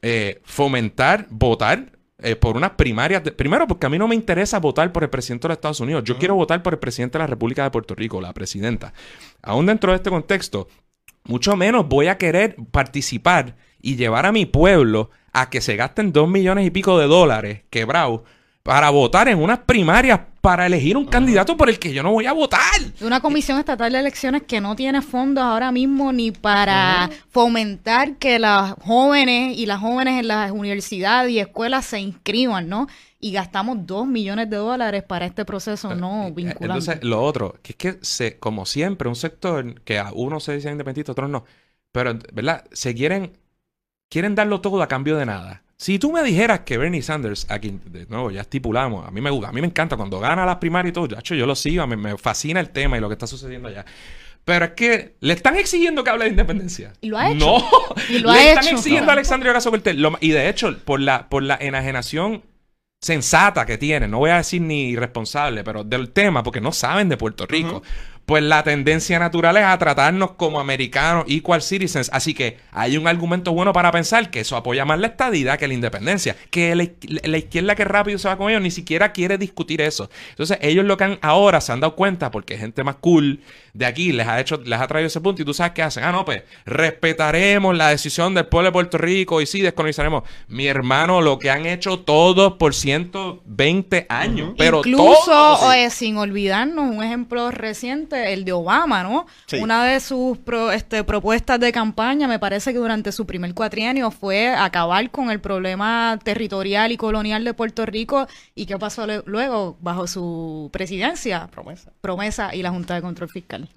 eh, fomentar, votar eh, por unas primarias. de- primero, porque a mí no me interesa votar por el presidente de los Estados Unidos. Yo quiero votar por el presidente de la República de Puerto Rico, la presidenta. Aún dentro de este contexto, mucho menos voy a querer participar y llevar a mi pueblo a que se gasten dos millones y pico de dólares quebrados para votar en unas primarias para elegir un candidato por el que yo no voy a votar. Una comisión estatal de elecciones que no tiene fondos ahora mismo ni para fomentar que las jóvenes y las jóvenes en las universidades y escuelas se inscriban, ¿no? Y gastamos dos millones de dólares para este proceso no Eh, vinculante. Entonces, lo otro, que es que se, como siempre, un sector que a unos se dicen independentistas, otros no, pero, ¿verdad? Se quieren, quieren darlo todo a cambio de nada. Si tú me dijeras que Bernie Sanders, aquí de nuevo ya estipulamos, a mí me gusta, a mí me encanta cuando gana las primarias y todo, ya, yo lo sigo, me, me fascina el tema y lo que está sucediendo allá. Pero es que le están exigiendo que hable de independencia. Y lo ha hecho. No, Y lo le ha están hecho. exigiendo a Alexandria Ocasio Cortez. Lo- Y de hecho, por la, por la enajenación sensata que tiene, no voy a decir ni irresponsable, pero del tema, porque no saben de Puerto Rico. Pues la tendencia natural es a tratarnos como americanos, equal citizens. Así que hay un argumento bueno para pensar que eso apoya más la estadidad que la independencia. Que la, la izquierda que rápido se va con ellos ni siquiera quiere discutir eso. Entonces, ellos lo que han ahora se han dado cuenta, porque gente más cool de aquí les ha hecho, les ha traído ese punto. Y tú sabes qué hacen. Ah, no, pues respetaremos la decisión del pueblo de Puerto Rico y sí, descolonizaremos. Mi hermano, lo que han hecho todos por 120 años. Pero Incluso, todos. eh, sin olvidarnos, un ejemplo reciente, el de Obama, ¿no? Sí. Una de sus pro- este, propuestas de campaña, me parece que durante su primer cuatrienio fue acabar con el problema territorial y colonial de Puerto Rico. ¿Y qué pasó luego bajo su presidencia? Promesa. Promesa y la Junta de Control Fiscal.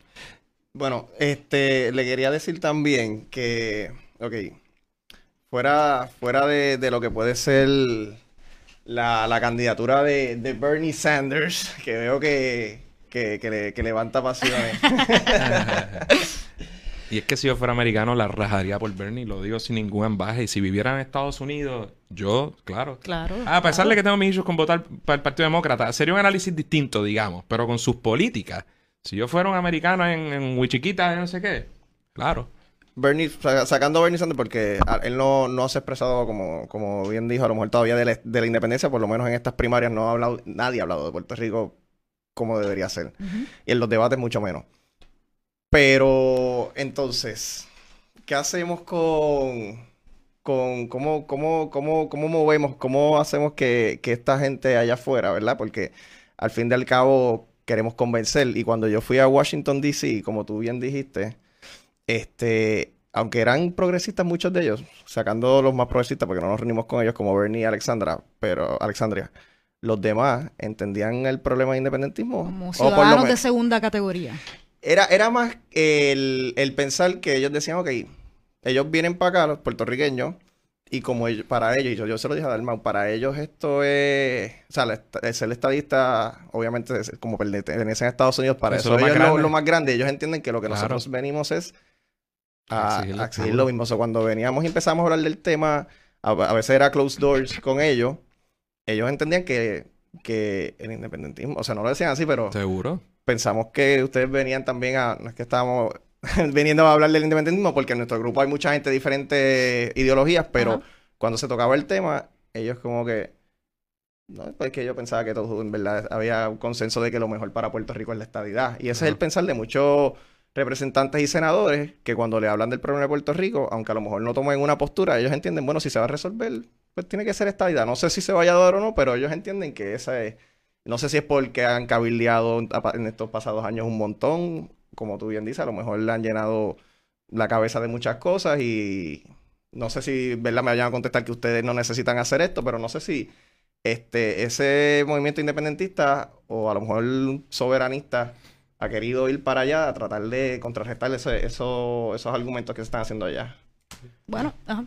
Bueno, este, le quería decir también que, ok, fuera, fuera de, de lo que puede ser la, la candidatura de, de Bernie Sanders, que veo que, que, que le- que levanta pasiones. Y es que si yo fuera americano, la rajaría por Bernie, lo digo sin ningún ambaje. Y si viviera en Estados Unidos, yo, claro. Claro. A pesar claro. de que tengo mis issues con votar para el Partido Demócrata, sería un análisis distinto, digamos, pero con sus políticas. Si yo fuera un americano en, en Wichiquita, no sé qué, claro. Bernie, sa- sacando a Bernie Sanders, porque él no, no se ha expresado como, como bien dijo, a lo mejor todavía de la, de la independencia, por lo menos en estas primarias no ha hablado, nadie ha hablado de Puerto Rico como debería ser. Y en los debates mucho menos. Pero, entonces, ¿qué hacemos con, con cómo, cómo, cómo, cómo movemos, cómo hacemos que, que esta gente allá afuera, ¿verdad? Porque al fin y al cabo queremos convencer. Y cuando yo fui a Washington, D.C., como tú bien dijiste, este, aunque eran progresistas muchos de ellos, sacando los más progresistas, porque no nos reunimos con ellos como Bernie y Alexandra, pero Alexandria, los demás entendían el problema de independentismo. Como O por lo ciudadanos de segunda categoría. era, era más el, el pensar que ellos decían, ok, ellos vienen para acá, los puertorriqueños, y como ellos- para ellos, y yo, yo se lo dije a Dalmau, para ellos esto es, o sea, el ser estadista, obviamente, es como pertenecen a Estados Unidos, para Eso eso, es lo ellos lo, más grande, ellos entienden que lo que Claro. nosotros venimos es a, A exigir lo mismo. O sea, cuando veníamos y empezamos a hablar del tema, a, a veces era closed doors con ellos, ellos entendían que, que el independentismo, o sea, no lo decían así, pero Seguro. pensamos que ustedes venían también a, no es que estábamos viniendo a hablar del independentismo, porque en nuestro grupo hay mucha gente de diferentes ideologías, pero Ajá. cuando se tocaba el tema, ellos como que, no, pues que yo pensaba que todo, en verdad, había un consenso de que lo mejor para Puerto Rico es la estadidad. Y ese es el pensar de muchos representantes y senadores que cuando le hablan del problema de Puerto Rico, aunque a lo mejor no tomen una postura, ellos entienden, bueno, si se va a resolver, pues tiene que ser esta idea. No sé si se vaya a dar o no, pero ellos entienden que esa es... No sé si es porque han cabildeado en estos pasados años un montón, como tú bien dices, a lo mejor le han llenado la cabeza de muchas cosas y no sé si, ¿verdad? Me vayan a contestar que ustedes no necesitan hacer esto, pero no sé si este, ese movimiento independentista o a lo mejor soberanista ha querido ir para allá a tratar de contrarrestar esos argumentos que se están haciendo allá. Bueno, ajá.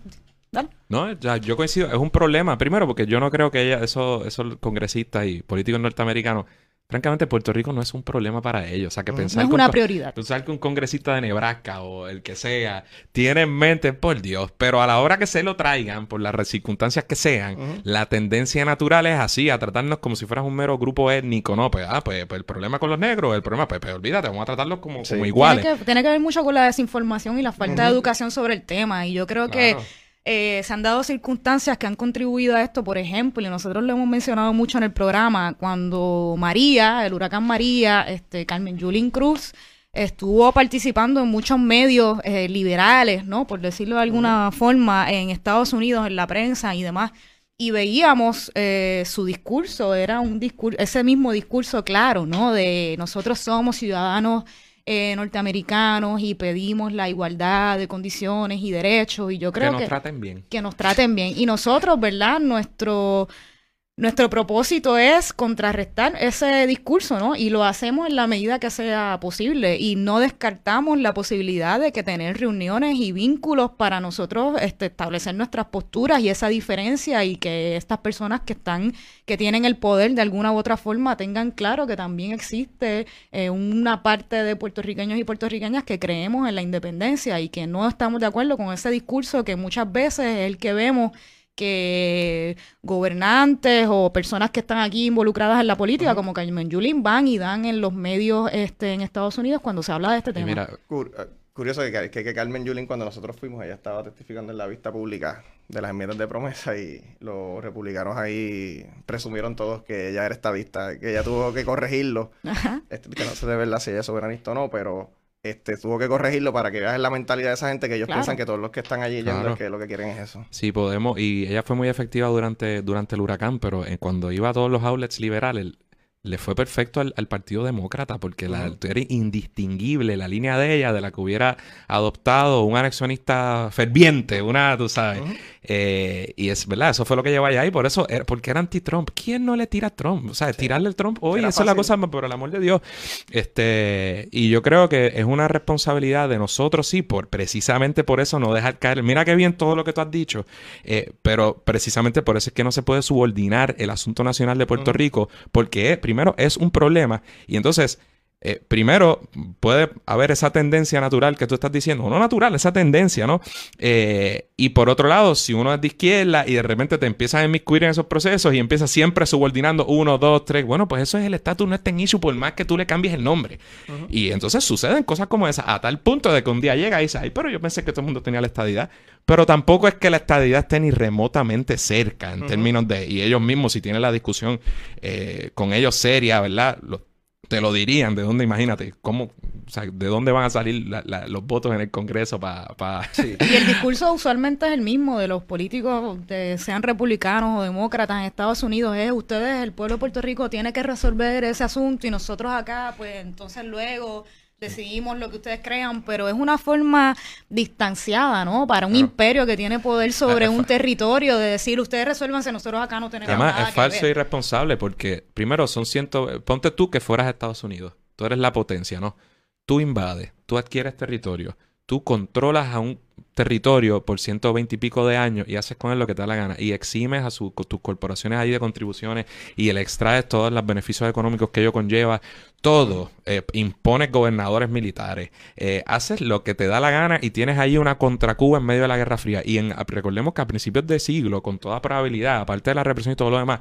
No, ya, yo coincido, es un problema, primero porque yo no creo que ella, esos, esos congresistas y políticos norteamericanos francamente Puerto Rico no es un problema para ellos. O sea, que pensar no es una prioridad. Pensar que un congresista de Nebraska o el que sea tiene en mente, por Dios, pero a la hora que se lo traigan, por las circunstancias que sean, la tendencia natural es así, a tratarnos como si fueras un mero grupo étnico, ¿no? Pues, ah, pues, pues el problema con los negros, el problema, pues, pues olvídate, vamos a tratarlos como, iguales. Tiene que, ver mucho con la desinformación y la falta de educación sobre el tema. Y yo creo que eh, se han dado circunstancias que han contribuido a esto, por ejemplo, y nosotros lo hemos mencionado mucho en el programa, cuando María, el huracán María, este, Carmen Yulín Cruz, estuvo participando en muchos medios eh, liberales, ¿no? Por decirlo de alguna forma, en Estados Unidos, en la prensa y demás. Y veíamos eh, su discurso, era un discurso, ese mismo discurso claro, ¿no? De nosotros somos ciudadanos eh, norteamericanos y pedimos la igualdad de condiciones y derechos y yo creo que... Que nos traten bien. Que nos traten bien. Y nosotros, ¿verdad? Nuestro nuestro propósito es contrarrestar ese discurso, ¿no? Y lo hacemos en la medida que sea posible y no descartamos la posibilidad de que tener reuniones y vínculos para nosotros este, establecer nuestras posturas y esa diferencia y que estas personas que están, que tienen el poder de alguna u otra forma tengan claro que también existe eh, una parte de puertorriqueños y puertorriqueñas que creemos en la independencia y que no estamos de acuerdo con ese discurso que muchas veces es el que vemos que gobernantes o personas que están aquí involucradas en la política, como Carmen Yulín, van y dan en los medios este, en Estados Unidos cuando se habla de este tema. Mira, eh, curioso que, que, Carmen Yulín, cuando nosotros fuimos, ella estaba testificando en la vista pública de las enmiendas de promesa y los republicanos ahí presumieron todos que ella era estadista, que ella tuvo que corregirlo. Este, que no sé de verdad si ella es soberanista o no, pero este, tuvo que corregirlo para que veas la mentalidad de esa gente que ellos piensan que todos los que están allí yendo que lo que quieren es eso. Sí, podemos. Y ella fue muy efectiva durante, durante el huracán, pero eh, cuando iba a todos los outlets liberales, le fue perfecto al, Partido Demócrata porque la, era indistinguible la línea de ella de la que hubiera adoptado un anexionista ferviente, una, tú sabes. Eh, y es verdad, eso fue lo que llevó allá y por eso, porque era anti-Trump. ¿Quién no le tira a Trump? O sea, tirarle al Trump hoy, eso es la cosa, por el amor de Dios. Este, y yo creo que es una responsabilidad de nosotros, sí, por precisamente por eso no dejar caer. Mira qué bien todo lo que tú has dicho, eh, pero precisamente por eso es que no se puede subordinar el asunto nacional de Puerto Rico, porque primero es un problema. Y entonces eh, primero, puede haber esa tendencia natural que tú estás diciendo, no natural, esa tendencia, ¿no? Eh, y por otro lado, si uno es de izquierda y de repente te empiezas a inmiscuir en esos procesos y empiezas siempre subordinando uno, dos, tres, bueno, pues eso es el estatus no está en issue por más que tú le cambies el nombre. Y entonces suceden cosas como esas, a tal punto de que un día llega y dice, ay, pero yo pensé que todo el mundo tenía la estadidad. Pero tampoco es que la estadidad esté ni remotamente cerca en términos de, y ellos mismos, si tienen la discusión eh, con ellos seria, ¿verdad? Te lo dirían, de dónde, imagínate, cómo, o sea, de dónde van a salir los votos en el Congreso para... Y el discurso usualmente es el mismo de los políticos, de, sean republicanos o demócratas en Estados Unidos, es ustedes, el pueblo de Puerto Rico tiene que resolver ese asunto y nosotros acá, pues entonces luego decidimos lo que ustedes crean, pero es una forma distanciada, ¿no? Para un imperio que tiene poder sobre un territorio, de decir, ustedes resuélvanse, nosotros acá no tenemos Además, nada es falso e irresponsable porque, primero, son ciento... Ponte tú que fueras a Estados Unidos. Tú eres la potencia, ¿no? Tú invades, tú adquieres territorio, tú controlas a un territorio por 120 y pico de años y haces con él lo que te da la gana y eximes a tus corporaciones ahí de contribuciones y le extraes todos los beneficios económicos que ello conlleva, todo, eh, impones gobernadores militares, eh, haces lo que te da la gana y tienes ahí una contra Cuba en medio de la Guerra Fría. Y en, recordemos que a principios de siglo, con toda probabilidad, aparte de la represión y todo lo demás,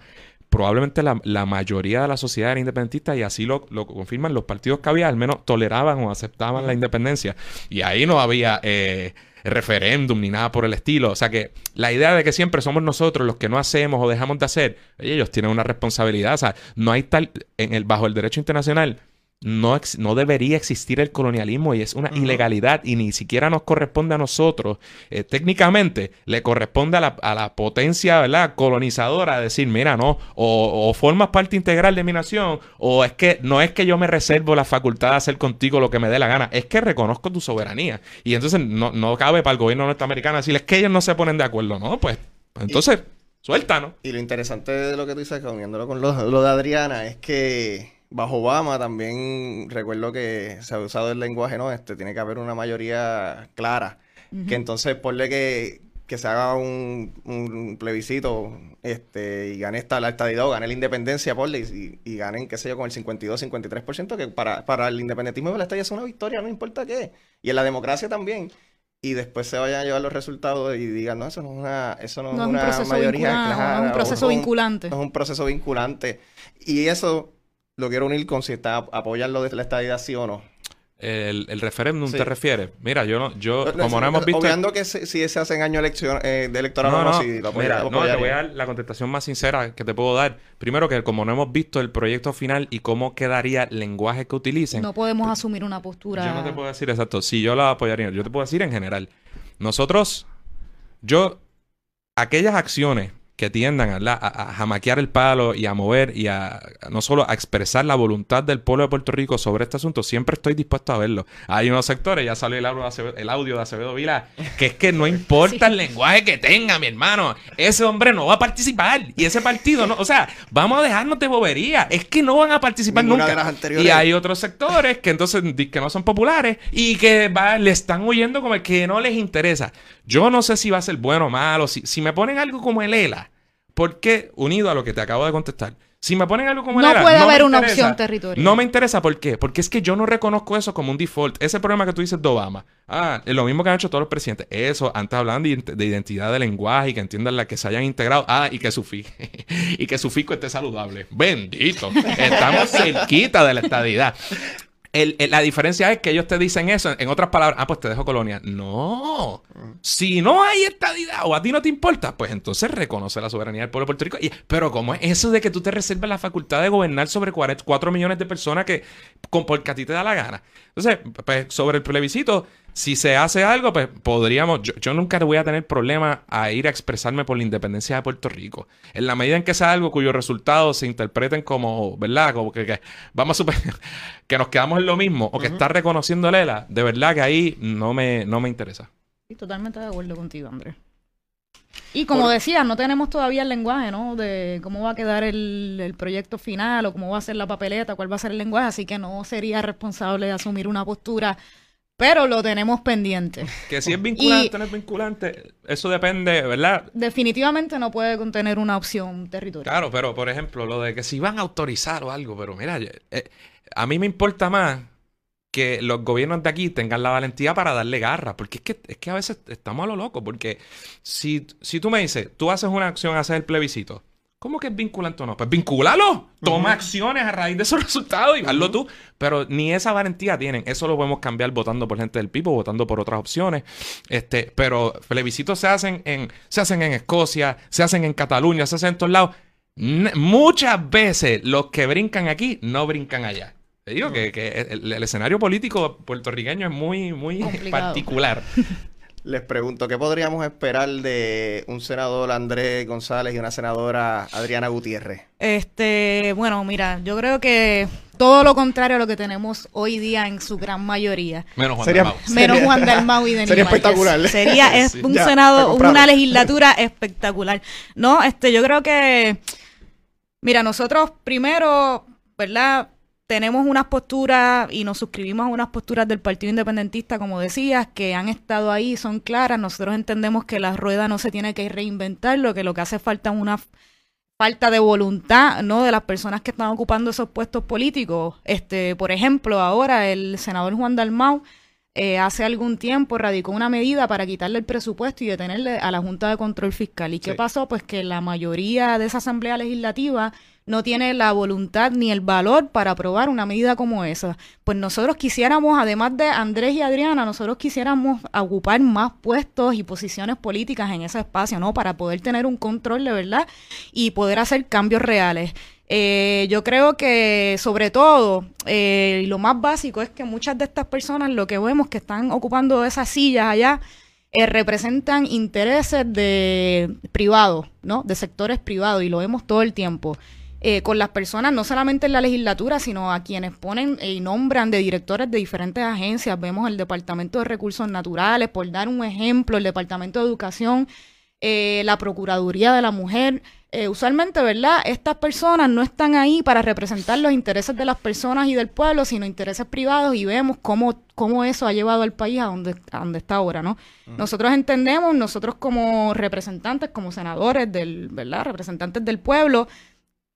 probablemente la, mayoría de la sociedad era independentista y así lo, confirman los partidos que había, al menos toleraban o aceptaban la independencia. Y ahí no había... Eh, referéndum ni nada por el estilo. O sea que la idea de que siempre somos nosotros los que no hacemos o dejamos de hacer, ellos tienen una responsabilidad. O sea, no hay tal, en el, bajo el derecho internacional, no, no debería existir el colonialismo y es una ilegalidad y ni siquiera nos corresponde a nosotros. Eh, técnicamente le corresponde a la, a la, potencia ¿verdad? colonizadora decir, mira, no, o, formas parte integral de mi nación o es que no es que yo me reservo la facultad de hacer contigo lo que me dé la gana, es que reconozco tu soberanía. Y entonces no, no cabe para el gobierno norteamericano decir, es que ellos no se ponen de acuerdo, ¿no? Pues entonces... Suelta, ¿no? Y lo interesante de lo que tú dices, uniéndolo con lo de Adriana, es que bajo Obama también recuerdo que se ha usado el lenguaje, ¿no? Este, tiene que haber una mayoría clara. Que entonces ponle que, que se haga un, plebiscito este, y gane esta, la estadidad o gane la independencia, por y, y, ganen, qué sé yo, con el 52, 53%, que para, para el independentismo de la estadía es una victoria, no importa qué. Y en la democracia también. Y después se vayan a llevar los resultados y digan, no, eso no es una, eso no, es una mayoría clara. No es un proceso vinculante. No es un proceso vinculante. Y eso lo quiero unir con si está apoyando de la estadidad sí o no. El, el referéndum te refieres. Mira, yo no, yo, como no hemos visto. Obviando que si, se hacen año elección, eh, de electoral no, si lo Mira, no, te voy a dar la contestación más sincera que te puedo dar. Primero, que como no hemos visto el proyecto final y cómo quedaría el lenguaje que utilicen. No podemos asumir una postura. Yo no te puedo decir exacto. Si yo la apoyaría, yo te puedo decir en general. Nosotros, yo, aquellas acciones que tiendan a, a, jamaquear el palo y a mover y a, no solo a expresar la voluntad del pueblo de Puerto Rico sobre este asunto, siempre estoy dispuesto a verlo. Hay unos sectores, ya salió el audio de Acevedo, el audio de Acevedo Vila, que es que no importa el lenguaje que tenga, mi hermano, ese hombre no va a participar y ese partido no, o sea, vamos a dejarnos de bobería, es que no van a participar nunca. Y hay otros sectores que entonces que no son populares y que va, le están huyendo como el que no les interesa. Yo no sé si va a ser bueno o malo, si, si me ponen algo como el ELA, porque, unido a lo que te acabo de contestar, si me ponen algo como no puede haber una opción territorial. No me interesa, ¿por qué? Porque es que yo no reconozco eso como un default. Ese problema que tú dices de Obama. Ah, es lo mismo que han hecho todos los presidentes. Eso, antes hablaban de, identidad de lenguaje y que entiendan la que se hayan integrado. Ah, y que su y que su fico esté saludable. Bendito. Estamos cerquita de la estadidad la diferencia es que ellos te dicen eso, en otras palabras, ah, pues te dejo colonia. No. Si no hay estadidad o a ti no te importa, pues entonces reconoce la soberanía del pueblo de Puerto Rico. Y, pero ¿cómo es eso de que tú te reservas la facultad de gobernar sobre 4 millones de personas que, con, porque a ti te da la gana? Entonces, pues sobre el plebiscito, si se hace algo, pues podríamos. Yo, nunca voy a tener problema a ir a expresarme por la independencia de Puerto Rico. En la medida en que sea algo cuyos resultados se interpreten como, ¿verdad? Como que, vamos a super, que nos quedamos en lo mismo o que está reconociendo Lela, de verdad que ahí no me, no me interesa. Sí, totalmente de acuerdo contigo, Andrés. Y como decía, no tenemos todavía el lenguaje, ¿no? De cómo va a quedar el, el, proyecto final o cómo va a ser la papeleta, cuál va a ser el lenguaje, así que no sería responsable de asumir una postura pero lo tenemos pendiente. Que si es vinculante o no es vinculante, eso depende, ¿verdad? Definitivamente no puede contener una opción territorial. Claro, pero por ejemplo, lo de que si van a autorizar o algo, pero mira, eh, a mí me importa más que los gobiernos de aquí tengan la valentía para darle garra, porque es que, es que a veces estamos a lo loco, porque si, si tú me dices, tú haces una acción, haces el plebiscito, ¿Cómo que es vinculante o no? Pues vincúlalo. Toma acciones a raíz de esos resultados y hazlo tú. Pero ni esa valentía tienen. Eso lo podemos cambiar votando por gente del Pipo, votando por otras opciones. Este, pero plebiscitos se hacen en, se hacen en Escocia, se hacen en Cataluña, se hacen en todos lados. muchas veces los que brincan aquí no brincan allá. Te digo que, el, escenario político puertorriqueño es muy, muy particular. Les pregunto, ¿qué podríamos esperar de un senador Andrés González y una senadora Adriana Gutiérrez? Este, bueno, mira, yo creo que todo lo contrario a lo que tenemos hoy día en su gran mayoría. Menos Juan sería, Menos Juan Dalmau y Denis Sería espectacular. Sería un senado, una legislatura espectacular. No, este, yo creo que, mira, nosotros primero, ¿verdad? Tenemos unas posturas y nos suscribimos a unas posturas del Partido Independentista, como decías, que han estado ahí, son claras. Nosotros entendemos que la rueda no se tiene que reinventar, lo que lo que hace falta es una falta de voluntad, ¿no? De las personas que están ocupando esos puestos políticos. Este, por ejemplo, ahora el senador Juan Dalmau eh, hace algún tiempo radicó una medida para quitarle el presupuesto y detenerle a la Junta de Control Fiscal. ¿Y qué pasó? Pues que la mayoría de esa Asamblea Legislativa no tiene la voluntad ni el valor para aprobar una medida como esa. Pues nosotros quisiéramos, además de Andrés y Adriana, nosotros quisiéramos ocupar más puestos y posiciones políticas en ese espacio, ¿no? Para poder tener un control de verdad y poder hacer cambios reales. Eh, yo creo que sobre todo, eh, lo más básico es que muchas de estas personas, lo que vemos que están ocupando esas sillas allá, eh, representan intereses de privados, ¿no? De sectores privados y lo vemos todo el tiempo. Eh, con las personas, no solamente en la legislatura, sino a quienes ponen y nombran de directores de diferentes agencias. Vemos el Departamento de Recursos Naturales, por dar un ejemplo, el Departamento de Educación, eh, la Procuraduría de la Mujer. Eh, usualmente, ¿verdad? Estas personas no están ahí para representar los intereses de las personas y del pueblo, sino intereses privados y vemos cómo, cómo eso ha llevado al país a donde, a donde está ahora, ¿no? Nosotros entendemos, nosotros como representantes, como senadores del, ¿verdad? Representantes del pueblo,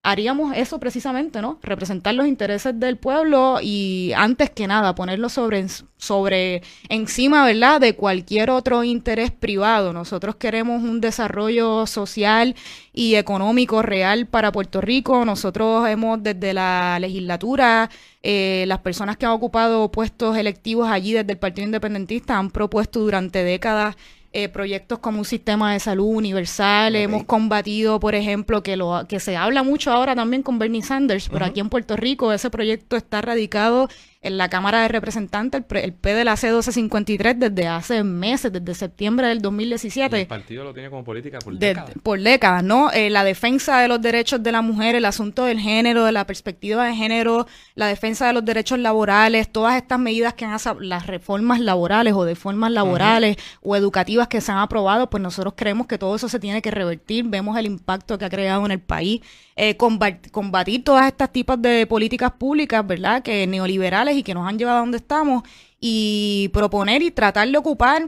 haríamos eso precisamente, ¿no? Representar los intereses del pueblo y antes que nada ponerlo sobre, sobre encima, ¿verdad? De cualquier otro interés privado. Nosotros queremos un desarrollo social y económico real para Puerto Rico. Nosotros hemos desde la legislatura, eh, las personas que han ocupado puestos electivos allí desde el Partido Independentista han propuesto durante décadas eh, proyectos como un sistema de salud universal. Hemos combatido, por ejemplo, que lo que se habla mucho ahora también con Bernie Sanders, pero aquí en Puerto Rico ese proyecto está radicado en la Cámara de Representantes, el, el P de la C1253, desde hace meses, desde septiembre del 2017. el partido lo tiene como política por de, décadas. Por décadas, ¿no? Eh, la defensa de los derechos de la mujer, el asunto del género, de la perspectiva de género, la defensa de los derechos laborales, todas estas medidas que han las reformas laborales o de formas laborales o educativas que se han aprobado, pues nosotros creemos que todo eso se tiene que revertir. Vemos el impacto que ha creado en el país. Eh, combatir, combatir todas estas tipos de políticas públicas, ¿verdad? Que neoliberales y que nos han llevado a donde estamos y proponer y tratar de ocupar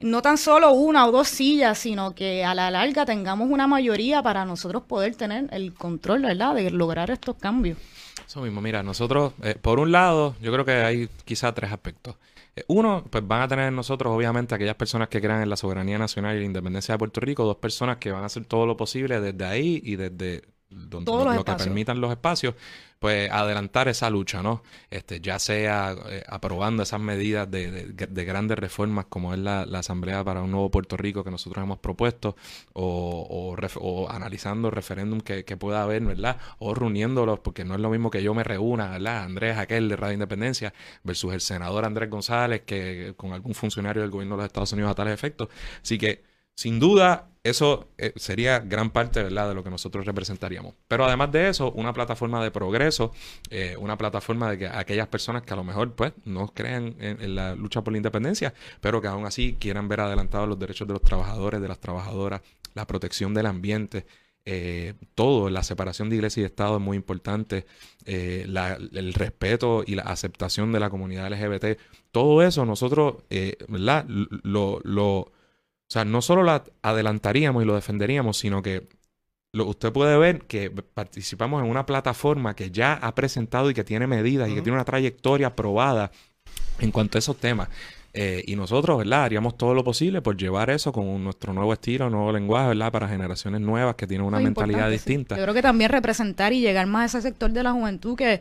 no tan solo una o dos sillas, sino que a la larga tengamos una mayoría para nosotros poder tener el control, ¿verdad?, de lograr estos cambios. Eso mismo, mira, nosotros, eh, por un lado, yo creo que hay quizá tres aspectos. Eh, uno, pues van a tener nosotros, obviamente, aquellas personas que crean en la soberanía nacional y la independencia de Puerto Rico, dos personas que van a hacer todo lo posible desde ahí y desde donde, Todos los lo, que permitan los espacios, pues adelantar esa lucha, ¿no? Este, ya sea eh, aprobando esas medidas de, de- de grandes reformas como es la, la Asamblea para un Nuevo Puerto Rico que nosotros hemos propuesto, o, o ref- o analizando referéndum que, que pueda haber, ¿verdad? O reuniéndolos, porque no es lo mismo que yo me reúna, ¿verdad? Andrés, aquel de Radio Independencia, versus el senador Andrés González, que con algún funcionario del gobierno de los Estados Unidos a tales efectos. Así que sin duda, eso eh, sería gran parte ¿verdad? de lo que nosotros representaríamos. Pero además de eso, una plataforma de progreso, eh, una plataforma de que aquellas personas que a lo mejor pues, no creen en, la lucha por la independencia, pero que aún así quieran ver adelantados los derechos de los trabajadores, de las trabajadoras, la protección del ambiente. eh, todo, la separación de iglesia y Estado es muy importante, el respeto y la aceptación de la comunidad LGBT, todo eso nosotros, ¿verdad? Lo, sea, no solo la adelantaríamos y lo defenderíamos, sino que lo, usted puede ver que participamos en una plataforma que ya ha presentado y que tiene medidas y que tiene una trayectoria probada en cuanto a esos temas. Eh, y nosotros, ¿verdad? Haríamos todo lo posible por llevar eso con nuestro nuevo estilo, nuevo lenguaje, ¿verdad? Para generaciones nuevas que tienen una Muy mentalidad sí. distinta. Yo creo que también representar y llegar más a ese sector de la juventud que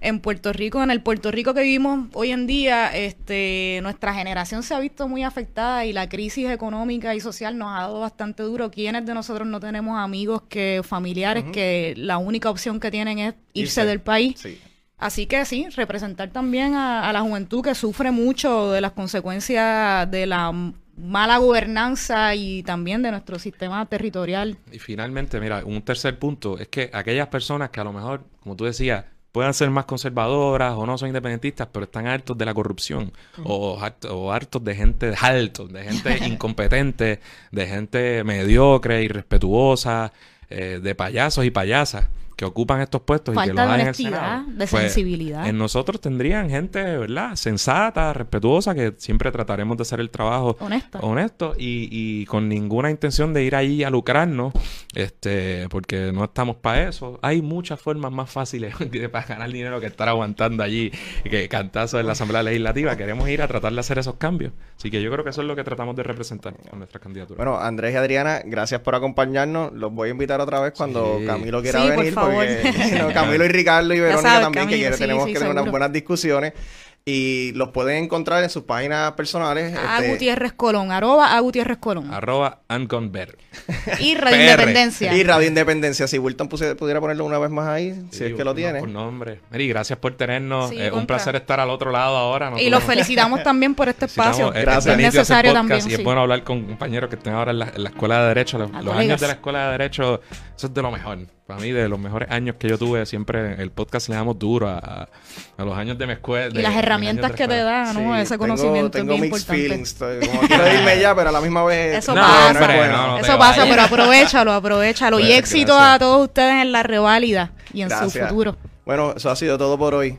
en Puerto Rico, en el Puerto Rico que vivimos hoy en día, este, nuestra generación se ha visto muy afectada y la crisis económica y social nos ha dado bastante duro. ¿Quiénes de nosotros no tenemos amigos que familiares que la única opción que tienen es irse, Irse. del país? Sí. Así que sí, representar también a, a la juventud que sufre mucho de las consecuencias de la mala gobernanza y también de nuestro sistema territorial. Y finalmente, mira, un tercer punto es que aquellas personas que a lo mejor, como tú decías, puedan ser más conservadoras o no son independentistas, pero están hartos de la corrupción. O, o hartos de gente hartos, de gente incompetente, de gente mediocre, irrespetuosa, eh, de payasos y payasas que ocupan estos puestos y que Falta los de hay en el honestidad, Senado. de Pues, sensibilidad. en nosotros tendrían gente, ¿verdad? Sensata, respetuosa, que siempre trataremos de hacer el trabajo Honesta. honesto y, y con ninguna intención de ir ahí a lucrarnos, este, porque no estamos para eso. Hay muchas formas más fáciles de para ganar dinero que estar aguantando allí, que cantazo en la Asamblea Legislativa. Queremos ir a tratar de hacer esos cambios. Así que yo creo que eso es lo que tratamos de representar con nuestra candidatura. Bueno, Andrés y Adriana, gracias por acompañarnos. Los voy a invitar otra vez cuando Sí. Camilo quiera Sí, por venir. Favor. porque no, Camilo y Ricardo y Verónica sabes, también, que Camilo, quiere- sí, tenemos sí, que tener unas buenas discusiones. Y los pueden encontrar en sus páginas personales. A este, Gutiérrez Colón, arroba a Gutiérrez Colón. Arroba Anconver. Y Radio PR. Independencia. Y Radio Independencia. Si Wilton puse- pudiera ponerlo una vez más ahí, si es que lo no, tiene. Por nombre. Mary, gracias por tenernos. Sí, es un placer estar al otro lado ahora. Y los felicitamos también por este espacio. es- Gracias. es Es nítido hacer necesario podcast también. Y es bueno hablar con compañeros que estén ahora en la, en la escuela de Derecho. Los, A los años de la escuela de Derecho, eso es de lo mejor. Para mí, de los mejores años que yo tuve, siempre el podcast le damos duro a, a- a los años de mi escuela. Y las herramientas que te da, ¿no? Sí, Ese tengo- conocimiento tengo es bien mixed importante. feelings. Estoy- Como quiero irme ya, pero a la misma vez. Eso No, pasa. hombre, bueno. no, no te Eso pasa, pero aprovechalo, aprovechalo. y éxito gracias. a todos ustedes en la reválida y en su futuro. Bueno, eso ha sido todo por hoy.